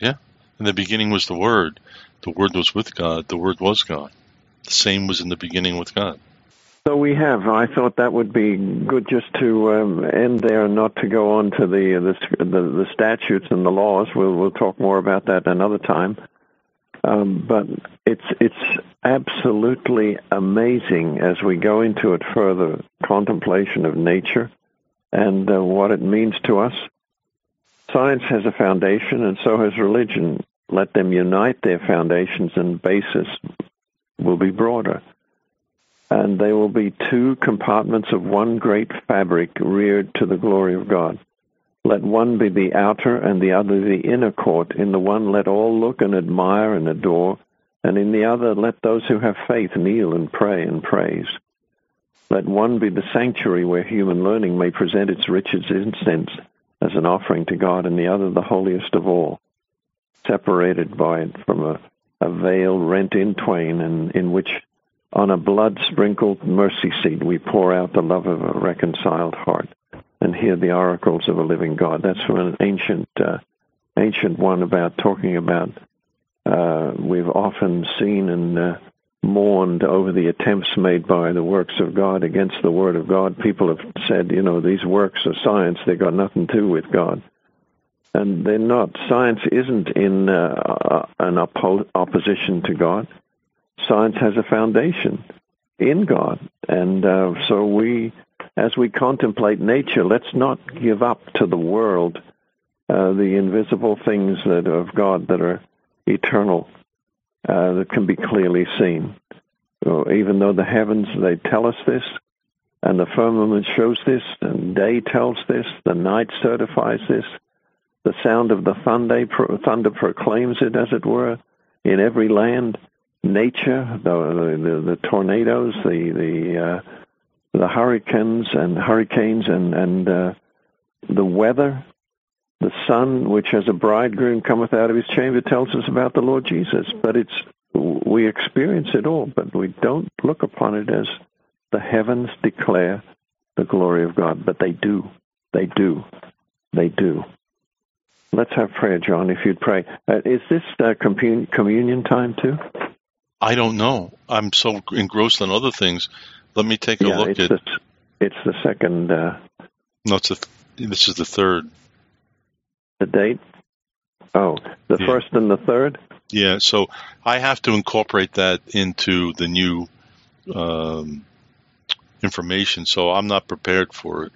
yeah. In the beginning was the Word. The Word was with God. The Word was God. The same was in the beginning with God. So we have. I thought that would be good just to um, end there and not to go on to the, the the the statutes and the laws. We'll we'll talk more about that another time. Um, but it's it's absolutely amazing as we go into it further contemplation of nature and uh, what it means to us. Science has a foundation, and so has religion. Let them unite their foundations, and basis will be broader and they will be two compartments of one great fabric reared to the glory of God. Let one be the outer and the other the inner court. In the one let all look and admire and adore, and in the other let those who have faith kneel and pray and praise. Let one be the sanctuary where human learning may present its richest incense as an offering to God, and the other the holiest of all, separated by it from a, a veil rent in twain, and in which on a blood sprinkled mercy seat, we pour out the love of a reconciled heart and hear the oracles of a living God. That's from an ancient, uh, ancient one about talking about. Uh, we've often seen and uh, mourned over the attempts made by the works of God against the Word of God. People have said, you know, these works are science; they've got nothing to do with God, and they're not. Science isn't in uh, an oppo- opposition to God science has a foundation in God. And uh, so we, as we contemplate nature, let's not give up to the world uh, the invisible things that of God that are eternal, uh, that can be clearly seen. So even though the heavens they tell us this, and the firmament shows this, and day tells this, the night certifies this, the sound of the thunder, thunder proclaims it, as it were, in every land nature, the the, the tornadoes, the the uh, the hurricanes and hurricanes and and uh, the weather, the sun, which as a bridegroom cometh out of his chamber, tells us about the Lord Jesus. But it's we experience it all, but we don't look upon it as the heavens declare the glory of God. But they do, they do, they do. Let's have prayer, John. If you'd pray, uh, is this uh, communion time too? I don't know. I'm so engrossed in other things. Let me take a yeah, look it's at. The, it's the second. Uh, no, it's this is the third. The date. Oh, the yeah. first and the third. Yeah, so I have to incorporate that into the new um, information. So I'm not prepared for it.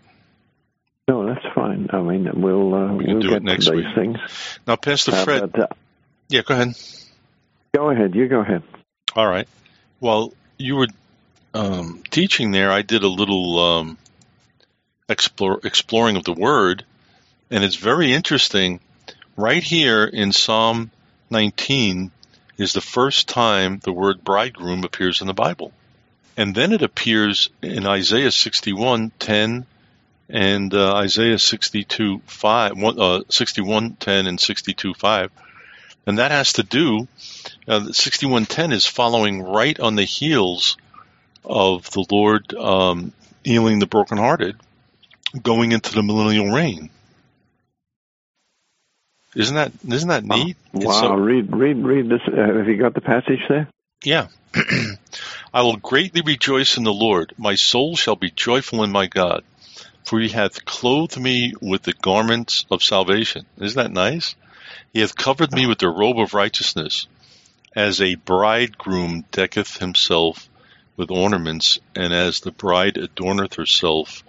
No, that's fine. I mean, we'll uh, we will do get it next week. things. Now, Pastor Uh, Fred. but, uh, yeah, go ahead. go ahead. You go ahead. All right. Well, you were um, teaching there. I did a little um, explore, exploring of the word, and it's very interesting. Right here in Psalm 19 is the first time the word bridegroom appears in the Bible. And then it appears in Isaiah 61, 10, and uh, Isaiah 62, 5, one- uh, 61, 10, and 62, 5. And that has to do, uh, 6110 is following right on the heels of the Lord um, healing the brokenhearted, going into the millennial reign. Isn't that isn't that neat? It's Wow. so- read, read, read this. Uh, have you got the passage there? yeah. <clears throat> I will greatly rejoice in the Lord. My soul shall be joyful in my God, for he hath clothed me with the garments of salvation. Isn't that nice? He hath covered me oh. with the robe of righteousness, as a bridegroom decketh himself with ornaments, and as the bride adorneth herself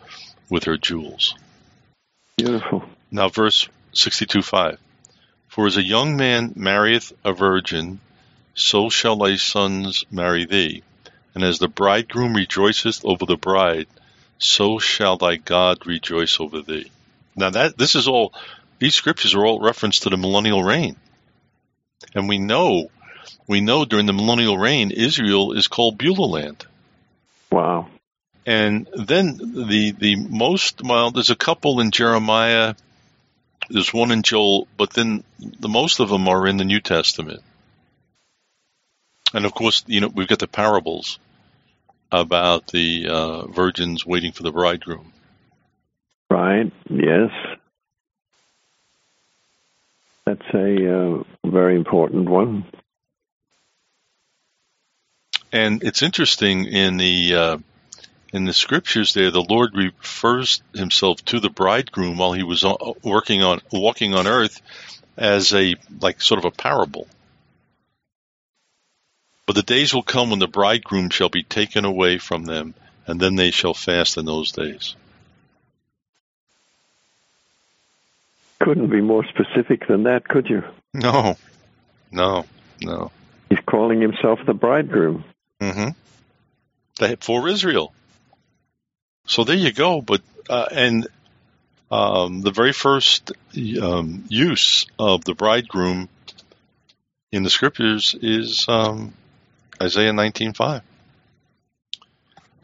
with her jewels. Beautiful. Now, verse 62 5. For as a young man marrieth a virgin, so shall thy sons marry thee. And as the bridegroom rejoiceth over the bride, so shall thy God rejoice over thee. Now that this is all these scriptures are all reference to the millennial reign. And we know we know during the millennial reign Israel is called Beulah land. Wow. And then the the most well, there's a couple in Jeremiah, there's one in Joel, but then the most of them are in the New Testament. And of course, you know, we've got the parables about the uh, virgins waiting for the bridegroom. Right. Yes. That's a uh, very important one. And it's interesting in the uh, in the scriptures there, the Lord refers himself to the bridegroom while he was working on walking on earth as a like sort of a parable. But the days will come when the bridegroom shall be taken away from them, and then they shall fast in those days. Couldn't be more specific than that, could you? No, no, no. He's calling himself the bridegroom. Mm-hmm. For Israel. So there you go. But uh, and um, the very first um, use of the bridegroom in the scriptures is um, Isaiah 19:5.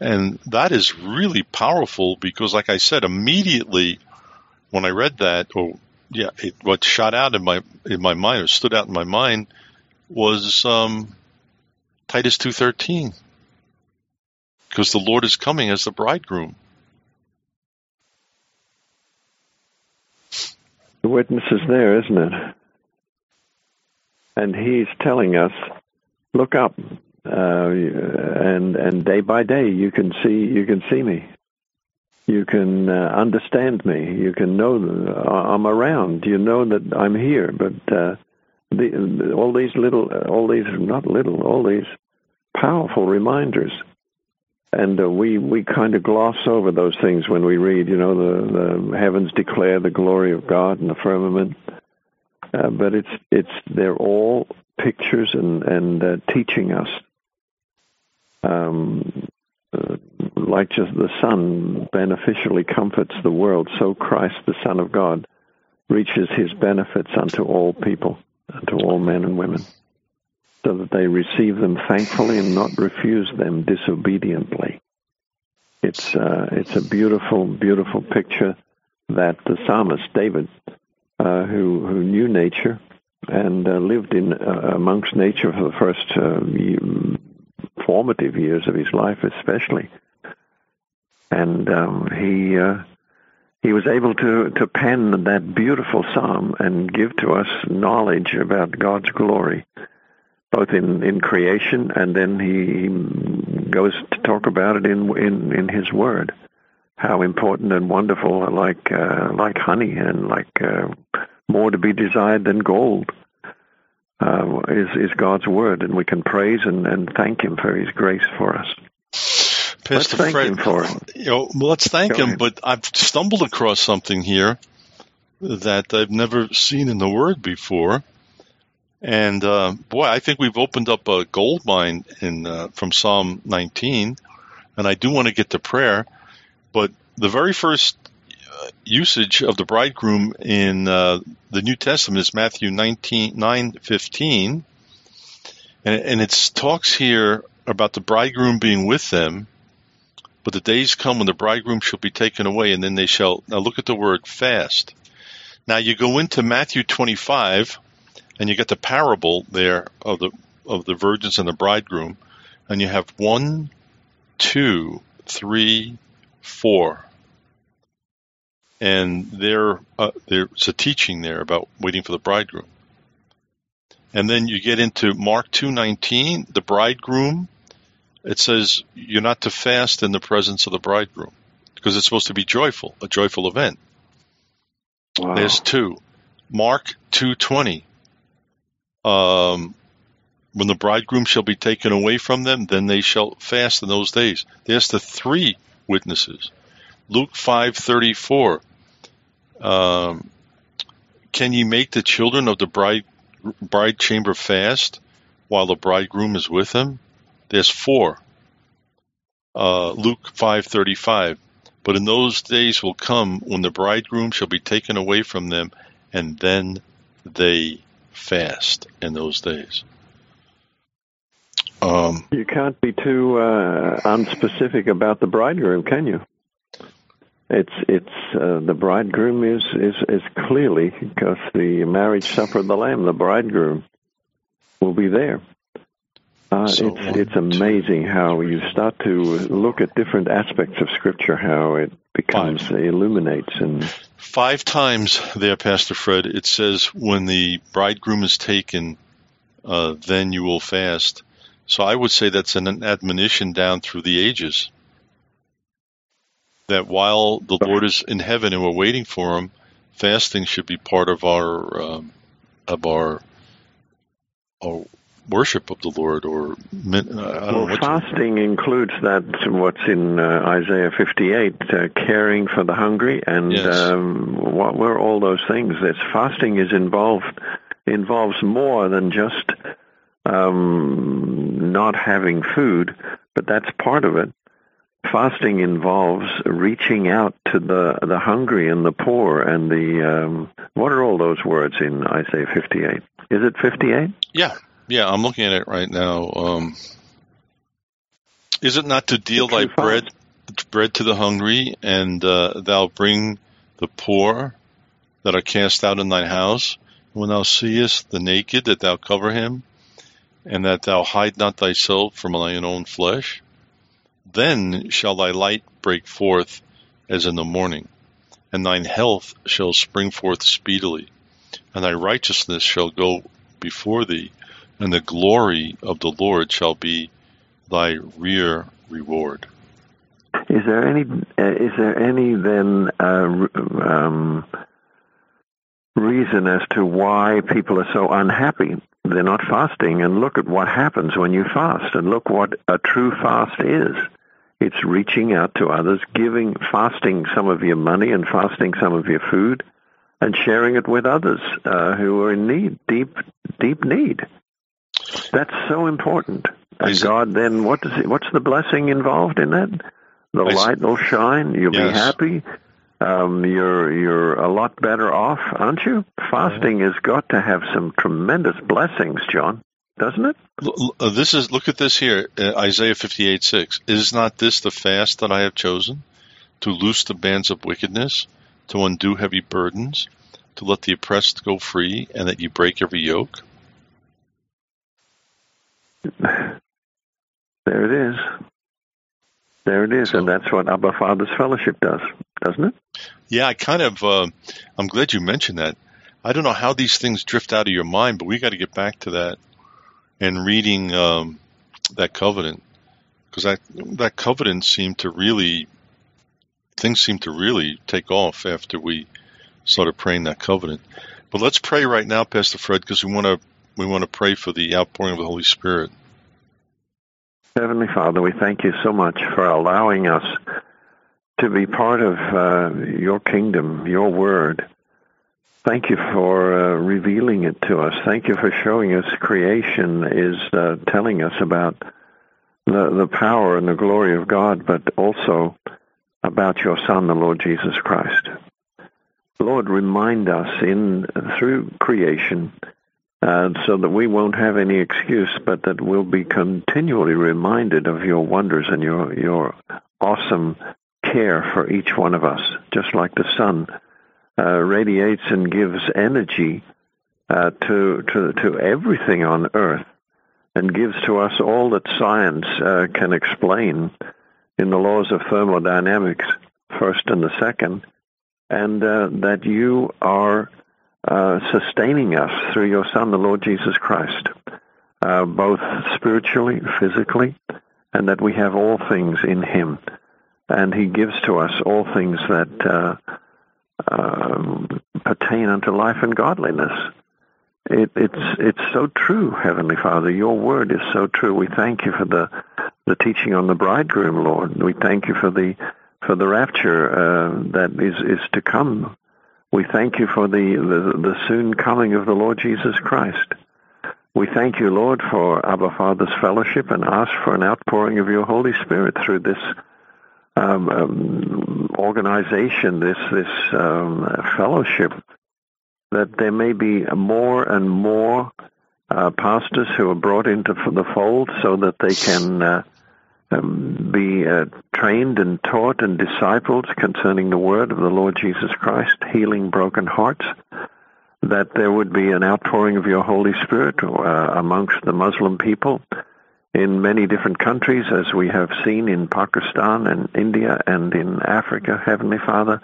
And that is really powerful because, like I said, immediately when I read that, or yeah, it, what shot out in my in my mind or stood out in my mind was um, Titus 2:13, because the Lord is coming as the bridegroom. The witness is there, isn't it? And he's telling us, look up, uh, and and day by day you can see you can see me. You can uh, understand me. You can know that I'm around. You know that I'm here. But uh, the, all these little, all these not little, all these powerful reminders and uh, we we kind of gloss over those things when we read. You know, the the heavens declare the glory of God in the firmament, uh, but it's it's they're all pictures and and uh, teaching us. Um, uh, like just the sun beneficially comforts the world, so Christ, the Son of God, reaches His benefits unto all people, unto all men and women so that they receive them thankfully and not refuse them disobediently. It's uh, it's a beautiful, beautiful picture that the psalmist David, uh, who who knew nature and uh, lived in uh, amongst nature for the first formative years of his life, especially, and um, he uh, he was able to, to pen that beautiful psalm and give to us knowledge about God's glory both in, in creation and then he goes to talk about it in in, in his word. How important and wonderful like uh, like honey and like uh, more to be desired than gold uh, is is God's word and we can praise and, and thank him for his grace for us Pastor let's thank Fred, him for it. You know, let's thank Go him, ahead. but I've stumbled across something here that I've never seen in the Word before. And uh, boy, I think we've opened up a gold mine in uh, from Psalm 19, and I do want to get to prayer, but the very first usage of the bridegroom in uh, the New Testament is Matthew 19 9:15, and, and it talks here about the bridegroom being with them. But the days come when the bridegroom shall be taken away, and then they shall. Now look at the word fast. Now you go into Matthew 25 and you get the parable there of the of the virgins and the bridegroom, and you have one, two, three, four, and there uh, there's a teaching there about waiting for the bridegroom, and then you get into Mark two nineteen, the bridegroom. It says you're not to fast in the presence of the bridegroom because it's supposed to be joyful, a joyful event. Wow. There's two. Mark two twenty um, when the bridegroom shall be taken away from them, then they shall fast in those days. There's the three witnesses. Luke five thirty four. Um, can ye make the children of the bride bride chamber fast while the bridegroom is with them? There's four. Uh, Luke five thirty five. But in those days will come when the bridegroom shall be taken away from them, and then they fast in those days. Um, You can't be too uh, unspecific about the bridegroom, can you? It's it's uh, the bridegroom is, is is clearly because the marriage supper of the Lamb, the bridegroom will be there. Uh, So it's one, it's amazing how you start to look at different aspects of Scripture, how it becomes illuminates and five times there, Pastor Fred, it says when the bridegroom is taken, uh, then you will fast. So I would say that's an admonition down through the ages. That while the Lord is in heaven and we're waiting for Him, fasting should be part of our um, of our, our worship of the Lord, or I don't well, fasting to... includes that what's in uh, Isaiah 58, uh, caring for the hungry, and yes. um, what were all those things? This fasting is involved involves more than just um, not having food, but that's part of it. Fasting involves reaching out to the the hungry and the poor and the um, what are all those words in Isaiah 58? Is it 58? Yeah, yeah, I'm looking at it right now. Um, is it not to deal thy bread bread to the hungry, and uh, thou bring the poor that are cast out in thine house? When thou seest the naked, that thou cover him, and that thou hide not thyself from thine own flesh? Then shall thy light break forth as in the morning, and thine health shall spring forth speedily, and thy righteousness shall go before thee, and the glory of the Lord shall be thy rear reward. Is there any? Uh, is there any then uh, um, reason as to why people are so unhappy? They're not fasting, and look at what happens when you fast, and look what a true fast is. It's reaching out to others, giving, fasting some of your money and fasting some of your food, and sharing it with others uh, who are in need, deep, deep need. That's so important. And God, then what does it, what's the blessing involved in that? The light will shine. You'll yes. be happy. Um, you're you're a lot better off, aren't you? Fasting has got to have some tremendous blessings, John, doesn't it? Uh, this is look at this here, uh, Isaiah fifty eight six. Is not this the fast that I have chosen to loose the bands of wickedness, to undo heavy burdens, to let the oppressed go free, and that you break every yoke? <sighs> There it is. There it is, so, and that's what Abba Father's Fellowship does, doesn't it? Yeah, I kind of. Uh, I'm glad you mentioned that. I don't know how these things drift out of your mind, but we got to get back to that and reading um, that covenant because that that covenant seemed to really things seemed to really take off after we started praying that covenant. But let's pray right now, Pastor Fred, because we want to we want to pray for the outpouring of the Holy Spirit. Heavenly Father, we thank you so much for allowing us to be part of uh, your kingdom, your word. Thank you for uh, revealing it to us. Thank you for showing us creation is uh, telling us about the, the power and the glory of God, but also about your Son, the Lord Jesus Christ. Lord, remind us in through creation uh, so that we won't have any excuse, but that we'll be continually reminded of your wonders and your your awesome care for each one of us, just like the sun uh, radiates and gives energy uh, to to to everything on Earth, and gives to us all that science uh, can explain in the laws of thermodynamics, first and the second, and uh, that you are uh, sustaining us through your Son, the Lord Jesus Christ, uh, both spiritually, physically, and that we have all things in Him. And He gives to us all things that uh, um, pertain unto life and godliness. It, it's it's so true, Heavenly Father. Your word is so true. We thank you for the the teaching on the bridegroom, Lord. We thank you for the for the rapture uh, that is is to come we thank you for the, the, the soon coming of the Lord Jesus Christ. We thank you, Lord, for Abba Father's fellowship and ask for an outpouring of your Holy Spirit through this um, um, organization, this this um, fellowship, that there may be more and more uh, pastors who are brought into the fold, so that they can uh, um, be uh, trained and taught and discipled concerning the word of the Lord Jesus Christ, healing broken hearts, that there would be an outpouring of your Holy Spirit uh, amongst the Muslim people in many different countries, as we have seen in Pakistan and India and in Africa, Heavenly Father.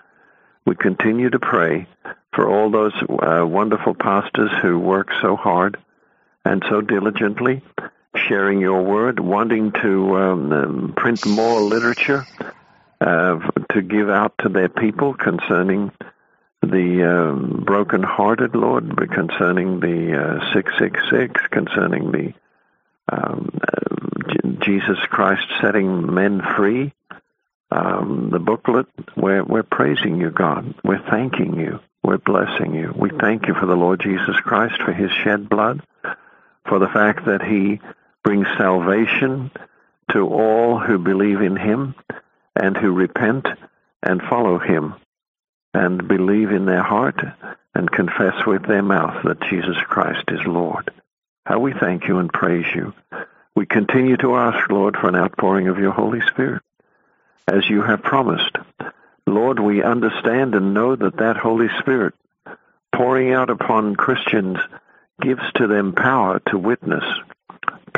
We continue to pray for all those uh, wonderful pastors who work so hard and so diligently sharing your word, wanting to um, um, print more literature uh, to give out to their people concerning the um, brokenhearted, Lord, concerning the uh, 666, concerning the um, uh, Jesus Christ setting men free. Um, the booklet, we're, we're praising you, God. We're thanking you. We're blessing you. We thank you for the Lord Jesus Christ, for his shed blood, for the fact that he brings salvation to all who believe in him and who repent and follow him and believe in their heart and confess with their mouth that Jesus Christ is Lord. How we thank you and praise you. We continue to ask, Lord, for an outpouring of your Holy Spirit, as you have promised. Lord, we understand and know that that Holy Spirit pouring out upon Christians gives to them power to witness,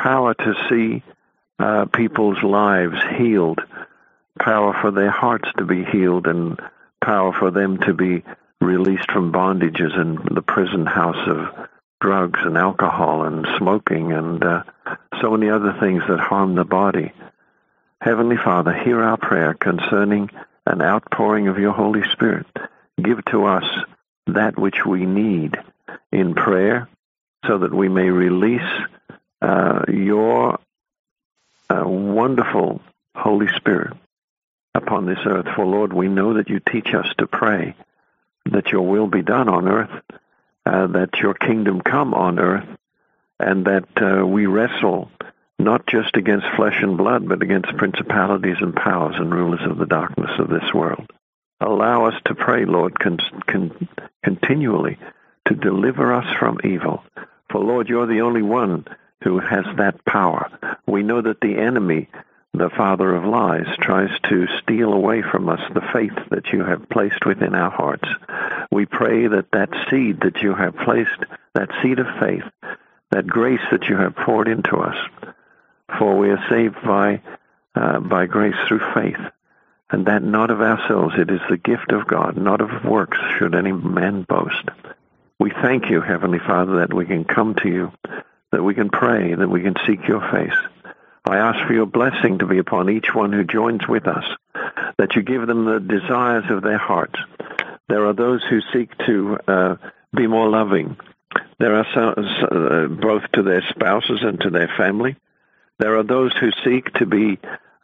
power to see uh, people's lives healed, power for their hearts to be healed, and power for them to be released from bondages in the prison house of drugs and alcohol and smoking and uh, so many other things that harm the body. Heavenly Father, hear our prayer concerning an outpouring of your Holy Spirit. Give to us that which we need in prayer so that we may release uh, your uh, wonderful Holy Spirit upon this earth. For Lord, we know that you teach us to pray that your will be done on earth, uh, that your kingdom come on earth, and that uh, we wrestle not just against flesh and blood, but against principalities and powers and rulers of the darkness of this world. Allow us to pray, Lord, con- con- continually to deliver us from evil. For, Lord, you're the only one who has that power. We know that the enemy the father of lies, tries to steal away from us the faith that you have placed within our hearts. We pray that that seed that you have placed, that seed of faith, that grace that you have poured into us, for we are saved by, uh, by grace through faith, and that not of ourselves, it is the gift of God, not of works should any man boast. We thank you, Heavenly Father, that we can come to you, that we can pray, that we can seek your face I ask for your blessing to be upon each one who joins with us, that you give them the desires of their hearts. There are those who seek to uh, be more loving. There are some, uh, both to their spouses and to their family. There are those who seek to be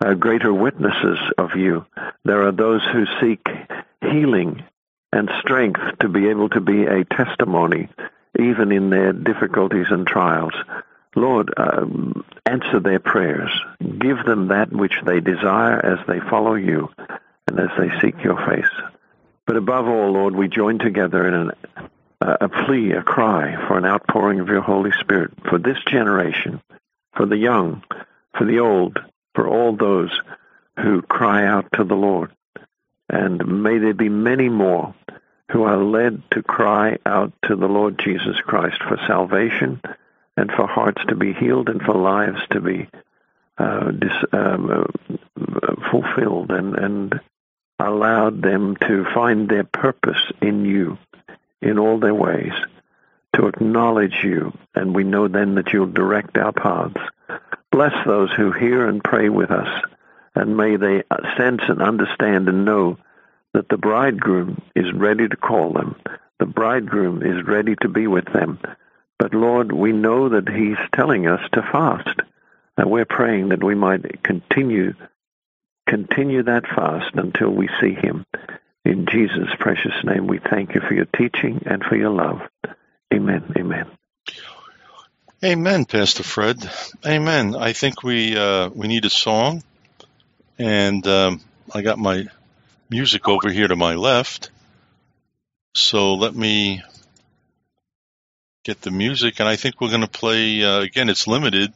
uh, greater witnesses of you. There are those who seek healing and strength to be able to be a testimony even in their difficulties and trials. Lord, um, answer their prayers. Give them that which they desire as they follow you and as they seek your face. But above all, Lord, we join together in an, uh, a plea, a cry for an outpouring of your Holy Spirit for this generation, for the young, for the old, for all those who cry out to the Lord. And may there be many more who are led to cry out to the Lord Jesus Christ for salvation and for hearts to be healed and for lives to be uh, dis, um, uh, fulfilled and, and allowed them to find their purpose in you in all their ways, to acknowledge you, and we know then that you'll direct our paths. Bless those who hear and pray with us, and may they sense and understand and know that the bridegroom is ready to call them. The bridegroom is ready to be with them but Lord, we know that He's telling us to fast. And we're praying that we might continue continue that fast until we see Him. In Jesus' precious name, we thank you for your teaching and for your love. Amen. Amen. Amen, Pastor Fred. Amen. I think we uh, we need a song, and um, I got my music over here to my left. So let me get the music, and I think we're going to play uh, again. It's limited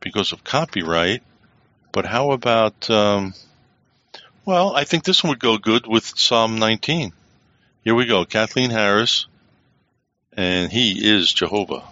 because of copyright, but how about? Um, well, I think this one would go good with Psalm 19. Here we go, Kathleen Harris, and he is Jehovah.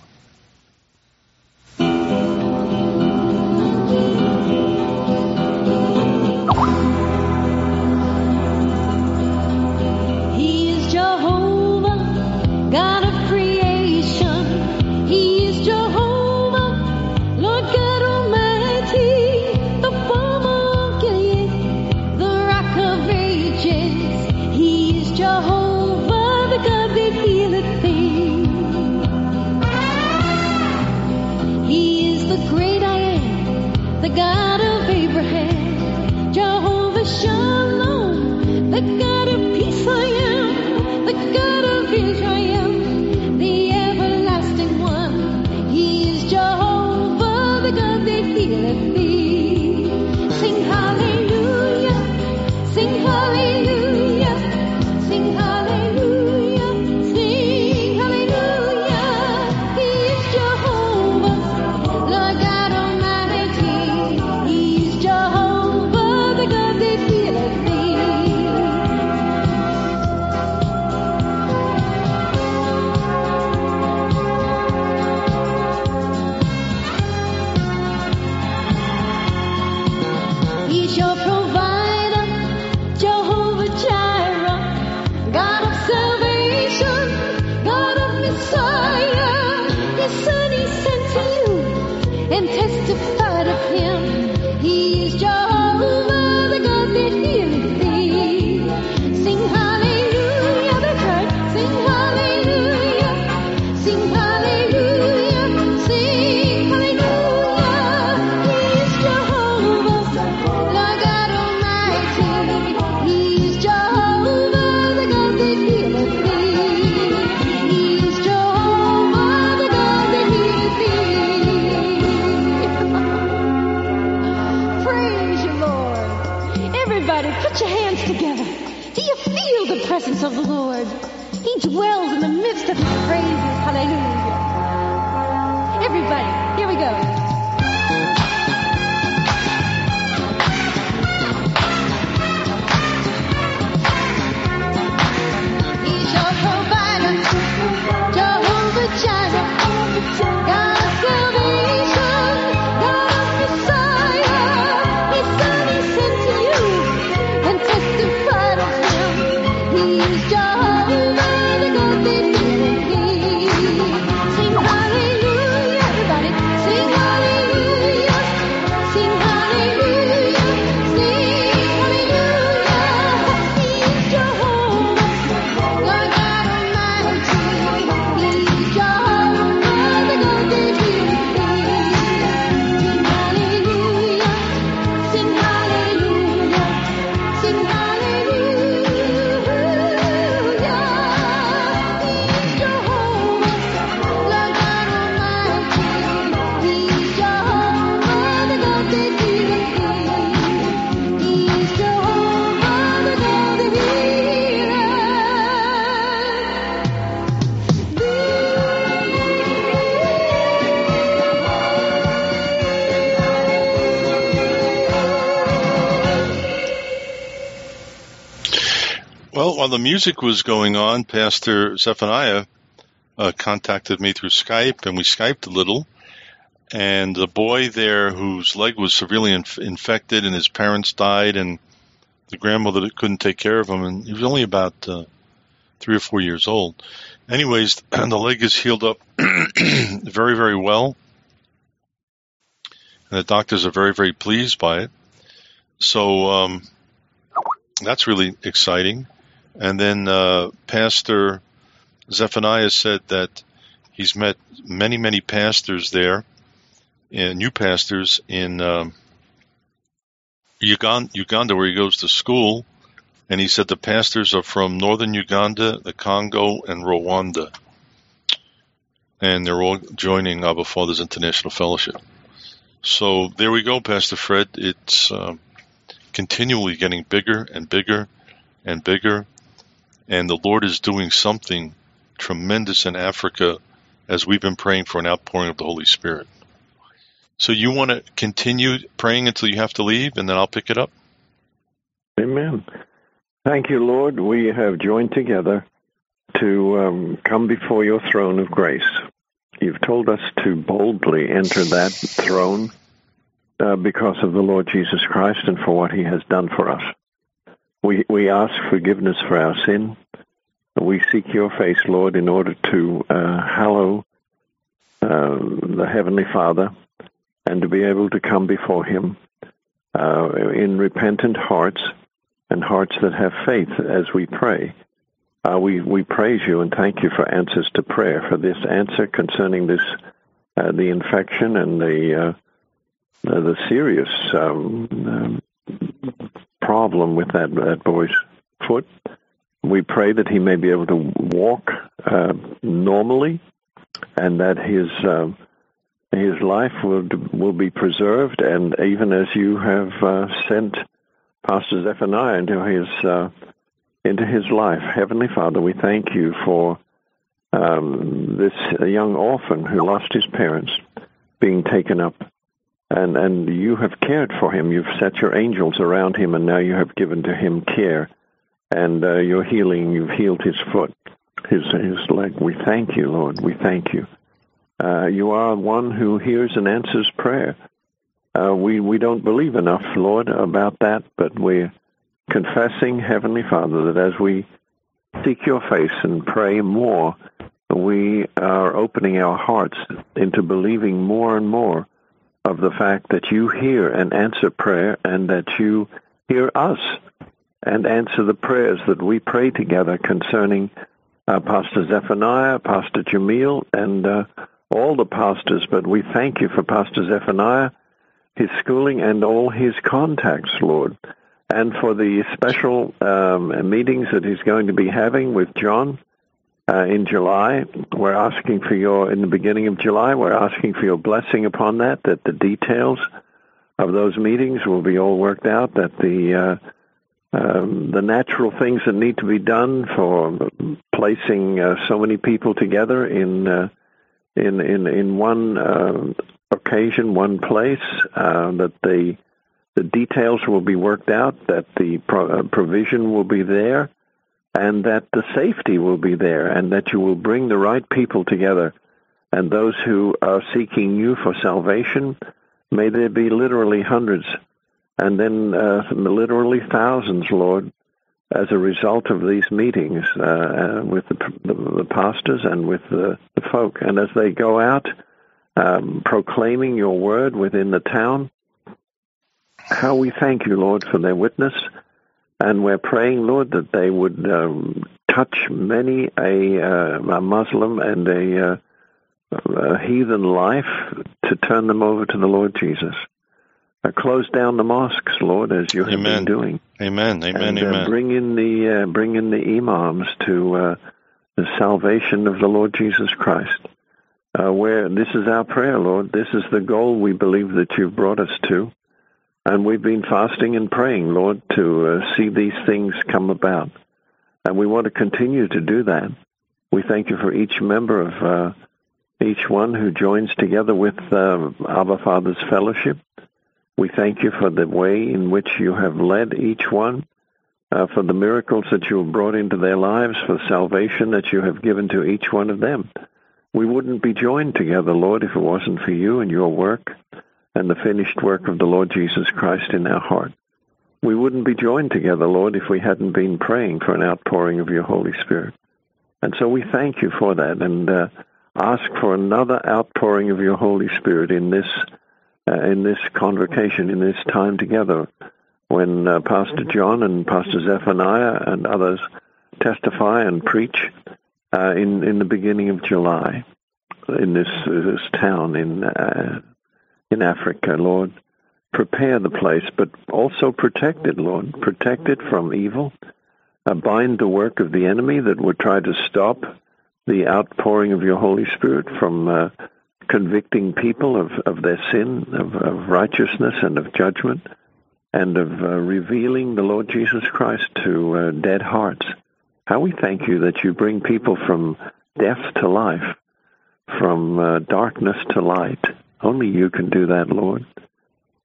Him. The music was going on, Pastor Zephaniah uh, contacted me through Skype, and we Skyped a little. And the boy there, whose leg was severely inf- infected, and his parents died, and the grandmother couldn't take care of him, and he was only about uh, three or four years old. Anyways, <clears throat> the leg is healed up <clears throat> very, very well, and the doctors are very, very pleased by it. So um, that's really exciting. And then uh, Pastor Zephaniah said that he's met many, many pastors there, and new pastors in um, Uganda, where he goes to school. And he said the pastors are from northern Uganda, the Congo, and Rwanda. And they're all joining Abba Father's International Fellowship. So there we go, Pastor Fred. It's um, continually getting bigger and bigger and bigger. And the Lord is doing something tremendous in Africa as we've been praying for an outpouring of the Holy Spirit. So you want to continue praying until you have to leave, and then I'll pick it up? Amen. Thank you, Lord. We have joined together to um, come before your throne of grace. You've told us to boldly enter that throne uh, because of the Lord Jesus Christ and for what he has done for us. We, we ask forgiveness for our sin. We seek your face, Lord, in order to uh, hallow uh, the Heavenly Father and to be able to come before him uh, in repentant hearts and hearts that have faith as we pray. Uh, we, we praise you and thank you for answers to prayer, for this answer concerning this, uh, the infection and the, uh, the serious um, um, problem with that, that boy's foot. We pray that he may be able to walk uh, normally and that his uh, his life will will be preserved, and even as you have uh, sent Pastor Zephaniah into his uh, into his life, Heavenly Father, we thank you for um, this young orphan who lost his parents being taken up, and and you have cared for him. You've set your angels around him, and now you have given to him care, and uh, your healing. You've healed his foot, his his leg. We thank you, Lord. We thank you. Uh, you are one who hears and answers prayer. Uh, we we don't believe enough, Lord, about that, but we're confessing, Heavenly Father, that as we seek Your face and pray more, we are opening our hearts into believing more and more of the fact that You hear and answer prayer, and that You hear us and answer the prayers that we pray together concerning uh, Pastor Zephaniah, Pastor Jamil, and uh, all the pastors, but we thank you for Pastor Zephaniah, his schooling, and all his contacts, Lord, and for the special um, meetings that he's going to be having with John uh, in July. We're asking for your, in the beginning of July, we're asking for your blessing upon that, that the details of those meetings will be all worked out, that the uh, um, the natural things that need to be done for placing uh, so many people together in uh, in in in one uh, occasion, one place. Uh, that the the details will be worked out. That the pro- uh, provision will be there, and that the safety will be there, and that you will bring the right people together. And those who are seeking you for salvation, may there be literally hundreds and then uh, literally thousands, Lord, as a result of these meetings uh, uh, with the, the, the, pastors and with the, the, folk. And as they go out um, proclaiming your word within the town, how we thank you, Lord, for their witness. And we're praying, Lord, that they would um, touch many a, uh, a Muslim and a, uh, a heathen life to turn them over to the Lord Jesus uh, close down the mosques, Lord, as you have Amen. been doing. Amen. Amen. and, uh, bring in the uh, bring in the imams to uh, the salvation of the Lord Jesus Christ. Uh, where this is our prayer, Lord. This is the goal we believe that you've brought us to, and we've been fasting and praying, Lord, to uh, see these things come about, and we want to continue to do that. We thank you for each member of uh, each one who joins together with uh, Father's fellowship. We thank you for the way in which you have led each one, uh, for the miracles that you have brought into their lives, for salvation that you have given to each one of them. We wouldn't be joined together, Lord, if it wasn't for you and your work and the finished work of the Lord Jesus Christ in our heart. We wouldn't be joined together, Lord, if we hadn't been praying for an outpouring of your Holy Spirit. And so we thank you for that and uh, ask for another outpouring of your Holy Spirit in this uh, in this convocation, in this time together, when uh, Pastor John and Pastor Zephaniah and others testify and preach uh, in in the beginning of July in this this town in uh, in Africa, Lord. Prepare the place, but also protect it, Lord. Protect it from evil. Uh, bind the work of the enemy that would try to stop the outpouring of your Holy Spirit from uh, convicting people of, of their sin, of, of righteousness, and of judgment, and of uh, revealing the Lord Jesus Christ to uh, dead hearts. How we thank you that you bring people from death to life, from uh, darkness to light. Only you can do that, Lord.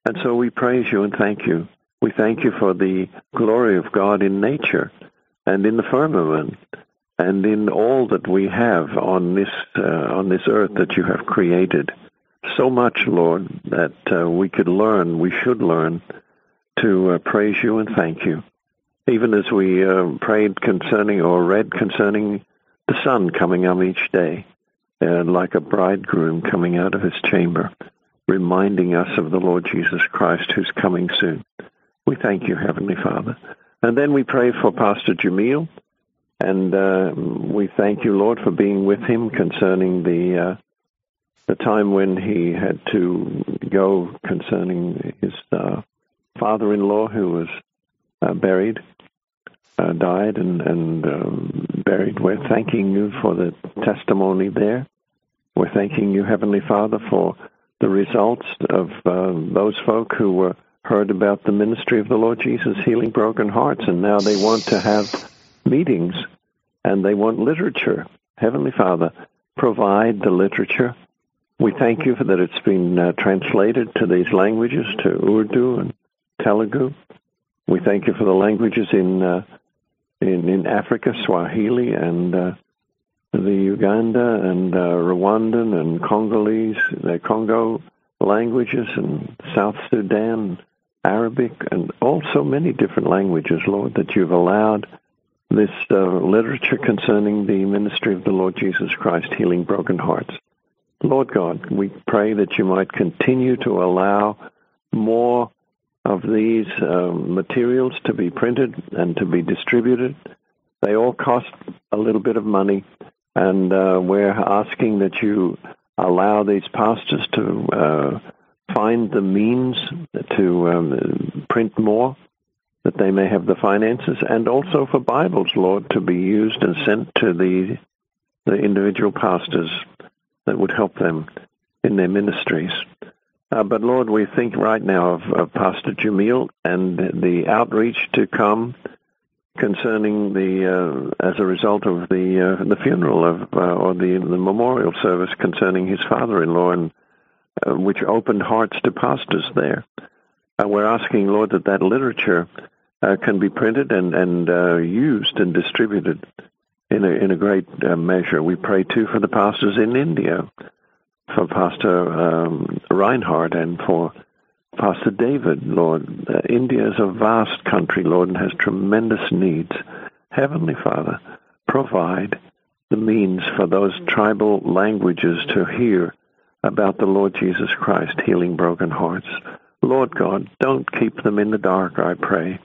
And so we praise you and thank you. We thank you for the glory of God in nature and in the firmament and in all that we have on this uh, on this earth that you have created. So much, Lord, that uh, we could learn, we should learn to uh, praise you and thank you. Even as we uh, prayed concerning or read concerning the sun coming up each day, uh, like a bridegroom coming out of his chamber, reminding us of the Lord Jesus Christ who's coming soon. We thank you, Heavenly Father. And then we pray for Pastor Jamil, and uh, we thank you, Lord, for being with him concerning the uh, the time when he had to go concerning his uh, father-in-law who was uh, buried, uh, died, and, and um, buried. We're thanking you for the testimony there. We're thanking you, Heavenly Father, for the results of uh, those folk who were heard about the ministry of the Lord Jesus healing broken hearts, and now they want to have meetings and they want literature. Heavenly Father, provide the literature. We thank you for that it's been uh, translated to these languages, to Urdu and Telugu. We thank you for the languages in uh, in, in Africa, Swahili and uh, the Uganda and uh, Rwandan and Congolese, the Congo languages and South Sudan, Arabic, and also many different languages, Lord, that you've allowed this uh, literature concerning the ministry of the Lord Jesus Christ healing broken hearts. Lord God, we pray that you might continue to allow more of these um, materials to be printed and to be distributed. They all cost a little bit of money, and uh, we're asking that you allow these pastors to uh, find the means to um, print more, that they may have the finances, and also for Bibles, Lord, to be used and sent to the the individual pastors that would help them in their ministries. Uh, but Lord, we think right now of, of Pastor Jamil and the outreach to come concerning the uh, as a result of the uh, the funeral of uh, or the the memorial service concerning his father-in-law, and uh, which opened hearts to pastors there. Uh, we're asking, Lord, that that literature can be printed and and used and distributed in a in a great measure. We pray too for the pastors in India, for Pastor um, Reinhardt, and for Pastor David, Lord. Uh, India is a vast country, Lord, and has tremendous needs. Heavenly Father, provide the means for those tribal languages to hear about the Lord Jesus Christ healing broken hearts. Lord God, don't keep them in the dark, I pray.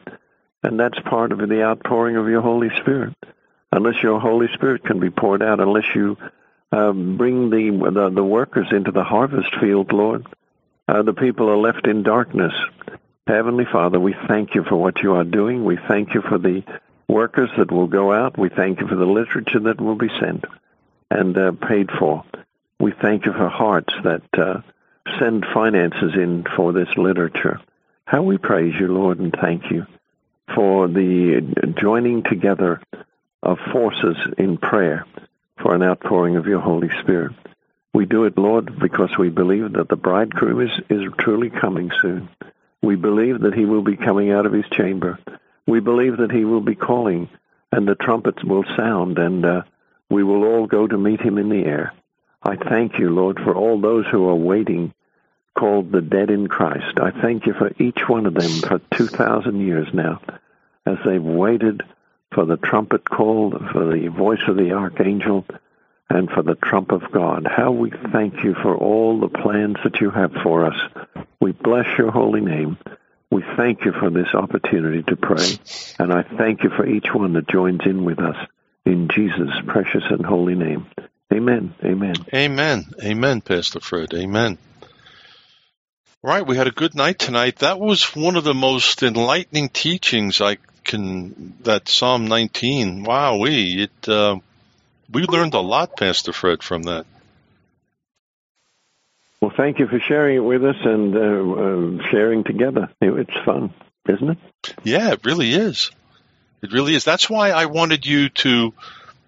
And that's part of the outpouring of your Holy Spirit. Unless your Holy Spirit can be poured out, unless you um, bring the, the the workers into the harvest field, Lord, uh, the people are left in darkness. Heavenly Father, we thank you for what you are doing. We thank you for the workers that will go out. We thank you for the literature that will be sent and uh, paid for. We thank you for hearts that uh, send finances in for this literature. How we praise you, Lord, and thank you for the joining together of forces in prayer for an outpouring of your Holy Spirit. We do it, Lord, because we believe that the bridegroom is, is truly coming soon. We believe that he will be coming out of his chamber. We believe that he will be calling, and the trumpets will sound, and uh, we will all go to meet him in the air. I thank you, Lord, for all those who are waiting, called the dead in Christ. I thank you for each one of them for 2,000 years now, as they've waited for the trumpet call, for the voice of the archangel, and for the trump of God. How we thank you for all the plans that you have for us. We bless your holy name. We thank you for this opportunity to pray, and I thank you for each one that joins in with us in Jesus' precious and holy name. Amen. Amen. Amen. Amen, Pastor Fred. Amen. All right, we had a good night tonight. That was one of the most enlightening teachings I can. That Psalm 19. Wow, we it. Uh, we learned a lot, Pastor Fred, from that. Well, thank you for sharing it with us and uh, uh, sharing together. It's fun, isn't it? Yeah, it really is. It really is. That's why I wanted you to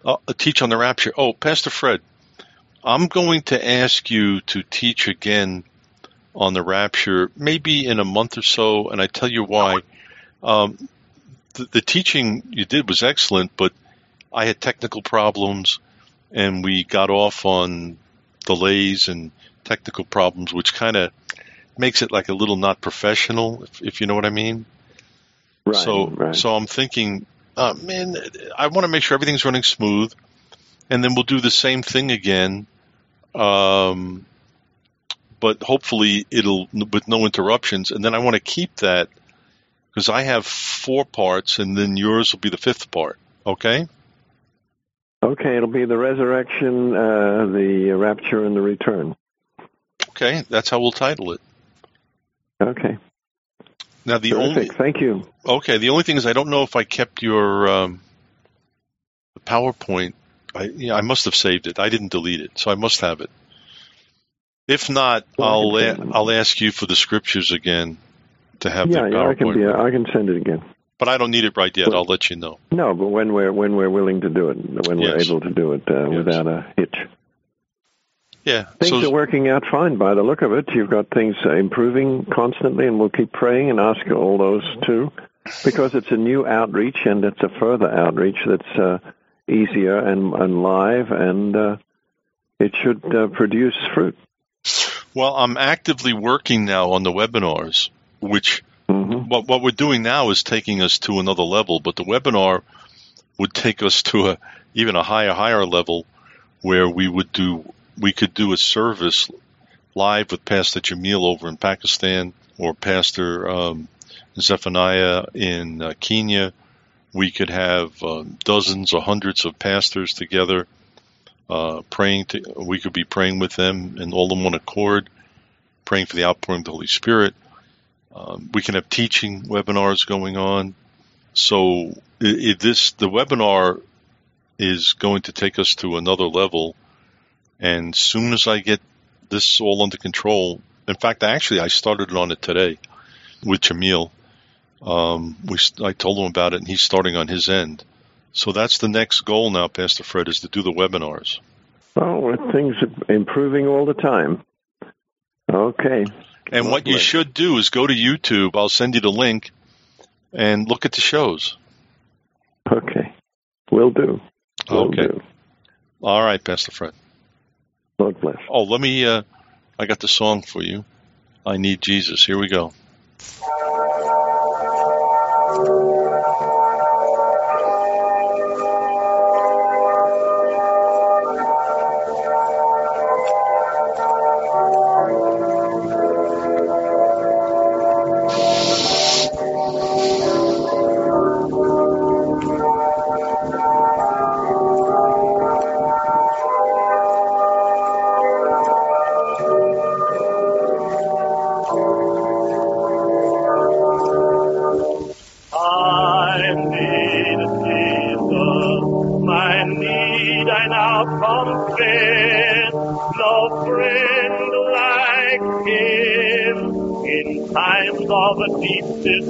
uh, teach on the rapture. Oh, Pastor Fred, I'm going to ask you to teach again on the rapture, maybe in a month or so, and I tell you why. Um, the, the teaching you did was excellent, but I had technical problems, and we got off on delays and technical problems, which kind of makes it like a little not professional, if, if you know what I mean. Right. so, right. so I'm thinking, uh, man, I want to make sure everything's running smooth, and then we'll do the same thing again. Um, but hopefully it'll with no interruptions, and then I want to keep that because I have four parts, and then yours will be the fifth part. Okay. Okay, it'll be the resurrection, uh, the rapture, and the return. Okay, that's how we'll title it. Okay. Now the Terrific. only Thank you. okay, the only thing is I don't know if I kept your um, the PowerPoint. I yeah, I must have saved it. I didn't delete it, so I must have it. If not, Well, I'll can a- send them. I'll ask you for the scriptures again to have Yeah, yeah, I can be. I can send it again. but I don't need it right yet. Well- I'll let you know. No, but when we're when we're willing to do it, when we're able to do it uh, Yes. without a hitch. Yeah. Things so are working out fine by the look of it. You've got things uh, improving constantly, and we'll keep praying and ask all those too, because it's a new outreach and it's a further outreach that's uh, easier and, and live, and uh, it should uh, produce fruit. well, I'm actively working now on the webinars, which hmm what what we're doing now is taking us to another level, but the webinar would take us to a even a higher higher level where we would do we could do a service live with Pastor Jamil over in Pakistan or Pastor um, Zephaniah in uh, Kenya. We could have uh, dozens or hundreds of pastors together uh, praying. To, we could be praying with them and all in one accord, praying for the outpouring of the Holy Spirit. Um, we can have teaching webinars going on. So this the webinar is going to take us to another level. And soon as I get this all under control In fact, actually, I started on it today with Jamil. Um, we I told him about it, and he's starting on his end. So that's the next goal now, Pastor Fred, is to do the webinars. Well, things are improving all the time. Okay. And what you should do is go to YouTube. I'll send you the link and look at the shows. Okay. Will do. Will Okay. do. All right, Pastor Fred. Lord bless. Oh, let me. Uh, I got the song for you. I need Jesus. Here we go. Times of deep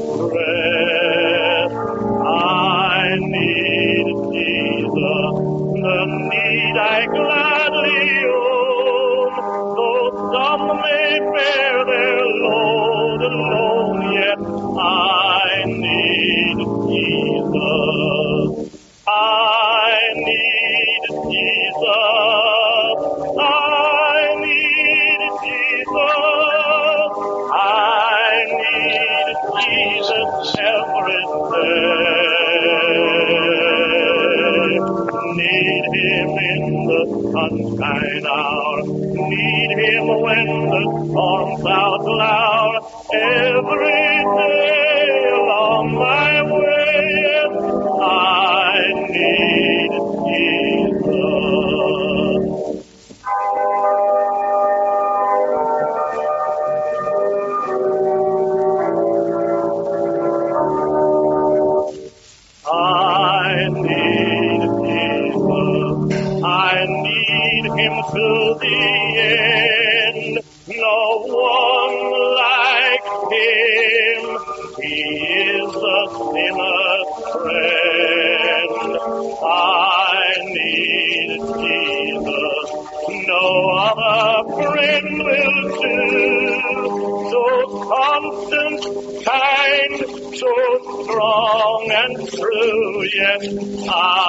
true.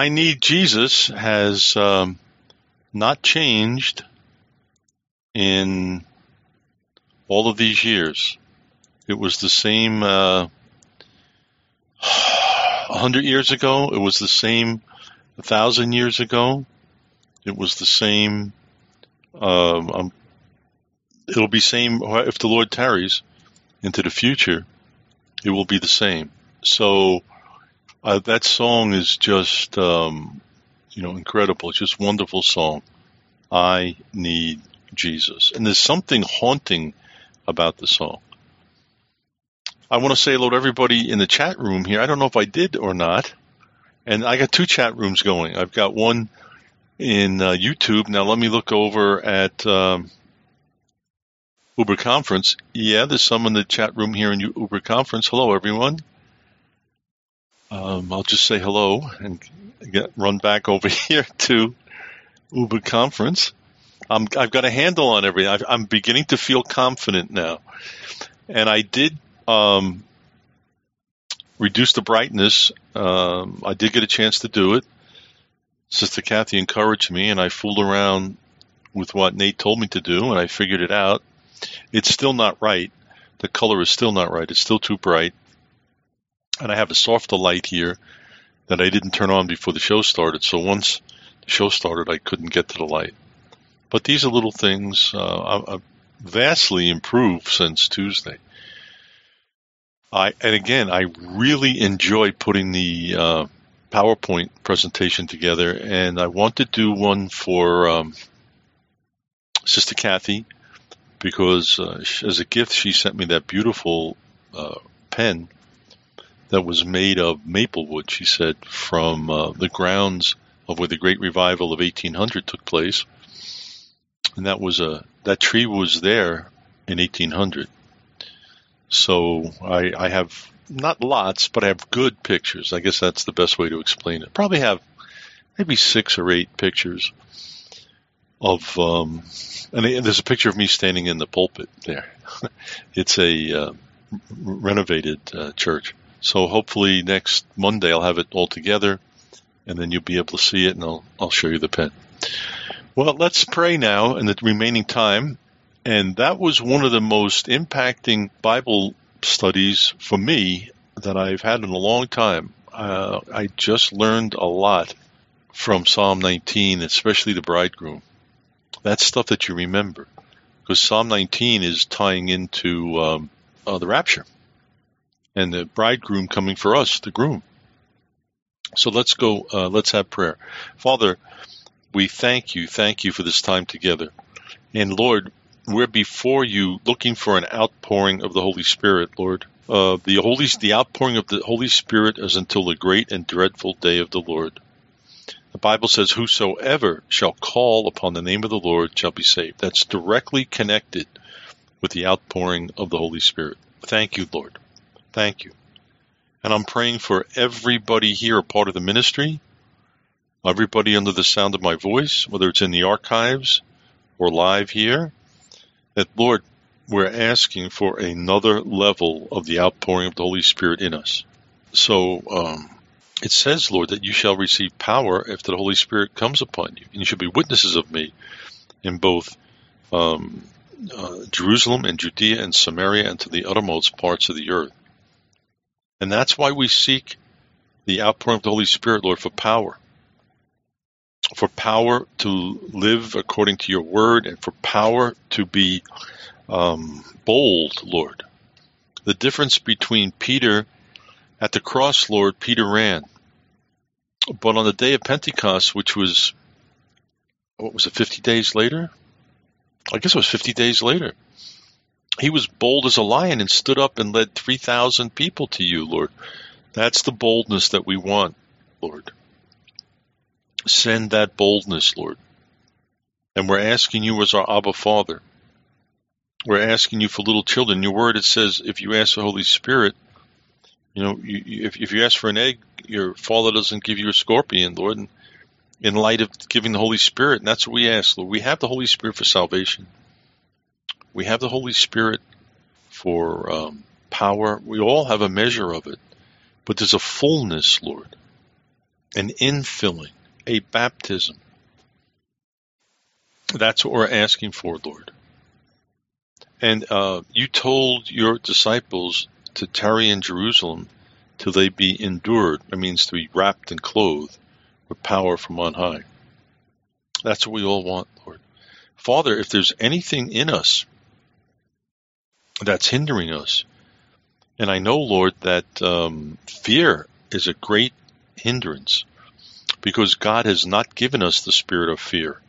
I need Jesus has um, not changed in all of these years. It was the same uh, a hundred years ago. It was the same a thousand years ago. It was the same. Um, um, it'll be same if the Lord tarries into the future. It will be the same. So uh, that song is just, um, you know, incredible. It's just a wonderful song. I need Jesus. And there's something haunting about the song. I want to say hello to everybody in the chat room here. I don't know if I did or not. And I got two chat rooms going. I've got one in uh, YouTube. Now let me look over at um, Uber Conference. Yeah, there's some in the chat room here in Uber Conference. Hello, everyone. Um, I'll just say hello and get run back over <laughs> here to Uber Conference. I'm, I've got a handle on everything. I've, I'm beginning to feel confident now. And I did um, reduce the brightness. Um, I did get a chance to do it. Sister Kathy encouraged me, and I fooled around with what Nate told me to do, and I figured it out. It's still not right. The color is still not right. It's still too bright. And I have a softer light here that I didn't turn on before the show started. So once the show started, I couldn't get to the light. But these are little things. Uh, I've vastly improved since Tuesday. I and again, I really enjoy putting the uh, PowerPoint presentation together, and I want to do one for um, Sister Kathy because uh, as a gift she sent me that beautiful uh, pen that was made of maple wood. She said from uh, the grounds of where the Great Revival of 1800 took place, and that was a that tree was there in 1800. So I, I have not lots, but I have good pictures. I guess that's the best way to explain it. Probably have maybe six or eight pictures of, um, and there's a picture of me standing in the pulpit there. <laughs> it's a uh, renovated uh, church. So hopefully next Monday I'll have it all together, and then you'll be able to see it, and I'll I'll show you the pen. Well, let's pray now in the remaining time. And that was one of the most impacting Bible studies for me that I've had in a long time. Uh, I just learned a lot from Psalm 19, especially the bridegroom. That's stuff that you remember because Psalm 19 is tying into um, uh, the rapture and the bridegroom coming for us, the groom. So let's go, uh, let's have prayer. Father, we thank you, thank you for this time together. And Lord, we're before you looking for an outpouring of the Holy Spirit, Lord. Uh, the Holy, the outpouring of the Holy Spirit is until the great and dreadful day of the Lord. The Bible says, Whosoever shall call upon the name of the Lord shall be saved. That's directly connected with the outpouring of the Holy Spirit. Thank you, Lord. Thank you. And I'm praying for everybody here, a part of the ministry, everybody under the sound of my voice, whether it's in the archives or live here, that, Lord, we're asking for another level of the outpouring of the Holy Spirit in us. So um, it says, Lord, that you shall receive power if the Holy Spirit comes upon you, and you shall be witnesses of me in both um, uh, Jerusalem and Judea and Samaria and to the uttermost parts of the earth. And that's why we seek the outpouring of the Holy Spirit, Lord, for power. For power to live according to your word and for power to be um, bold, Lord. The difference between Peter at the cross, Lord, Peter ran. But on the day of Pentecost, which was, what was it, 50 days later? I guess it was 50 days later. He was bold as a lion and stood up and led 3,000 people to you, Lord. That's the boldness that we want, Lord. Send that boldness, Lord. And we're asking you as our Abba Father. We're asking you for little children. Your word, it says, if you ask the Holy Spirit, you know, you, you- if, if you ask for an egg, your Father doesn't give you a scorpion, Lord. In light of giving the Holy Spirit, and that's what we ask, Lord. We have the Holy Spirit for salvation. We have the Holy Spirit for um, power. We all have a measure of it. But there's a fullness, Lord, an infilling, a baptism. That's what we're asking for, Lord. And uh, you told your disciples to tarry in Jerusalem till they be endued. That means to be wrapped and clothed with power from on high. That's what we all want, Lord. Father, if there's anything in us that's hindering us, and I know, Lord, that um, fear is a great hindrance because God has not given us the spirit of fear,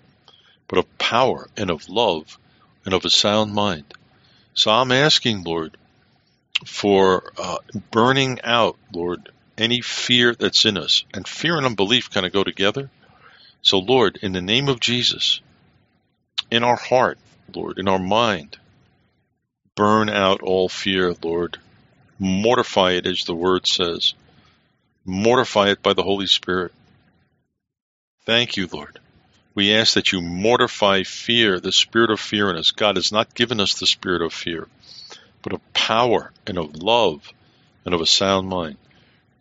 but of power and of love and of a sound mind. So I'm asking, Lord, for uh, burning out, Lord, any fear that's in us. And fear and unbelief kind of go together. So, Lord, in the name of Jesus, in our heart, Lord, in our mind, burn out all fear, Lord. Mortify it, as the word says. Mortify it by the Holy Spirit. Thank you, Lord. We ask that you mortify fear, the spirit of fear in us. God has not given us the spirit of fear, but of power and of love and of a sound mind.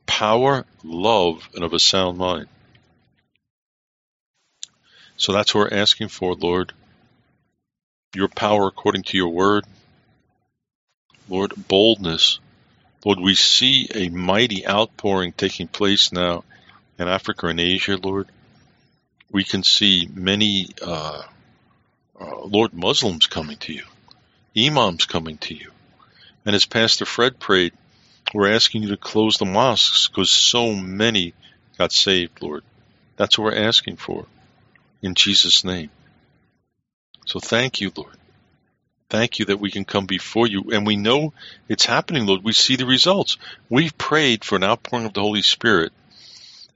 power, love, and of a sound mind. So that's what we're asking for, Lord. Your power according to your word. Lord, boldness. Lord, we see a mighty outpouring taking place now in Africa and Asia, Lord. We can see many, uh, uh, Lord, Muslims coming to you, imams coming to you. And as Pastor Fred prayed, we're asking you to close the mosques because so many got saved, Lord. That's what we're asking for in Jesus' name. So thank you, Lord. Thank you that we can come before you and we know it's happening, Lord. We see the results. We've prayed for an outpouring of the Holy Spirit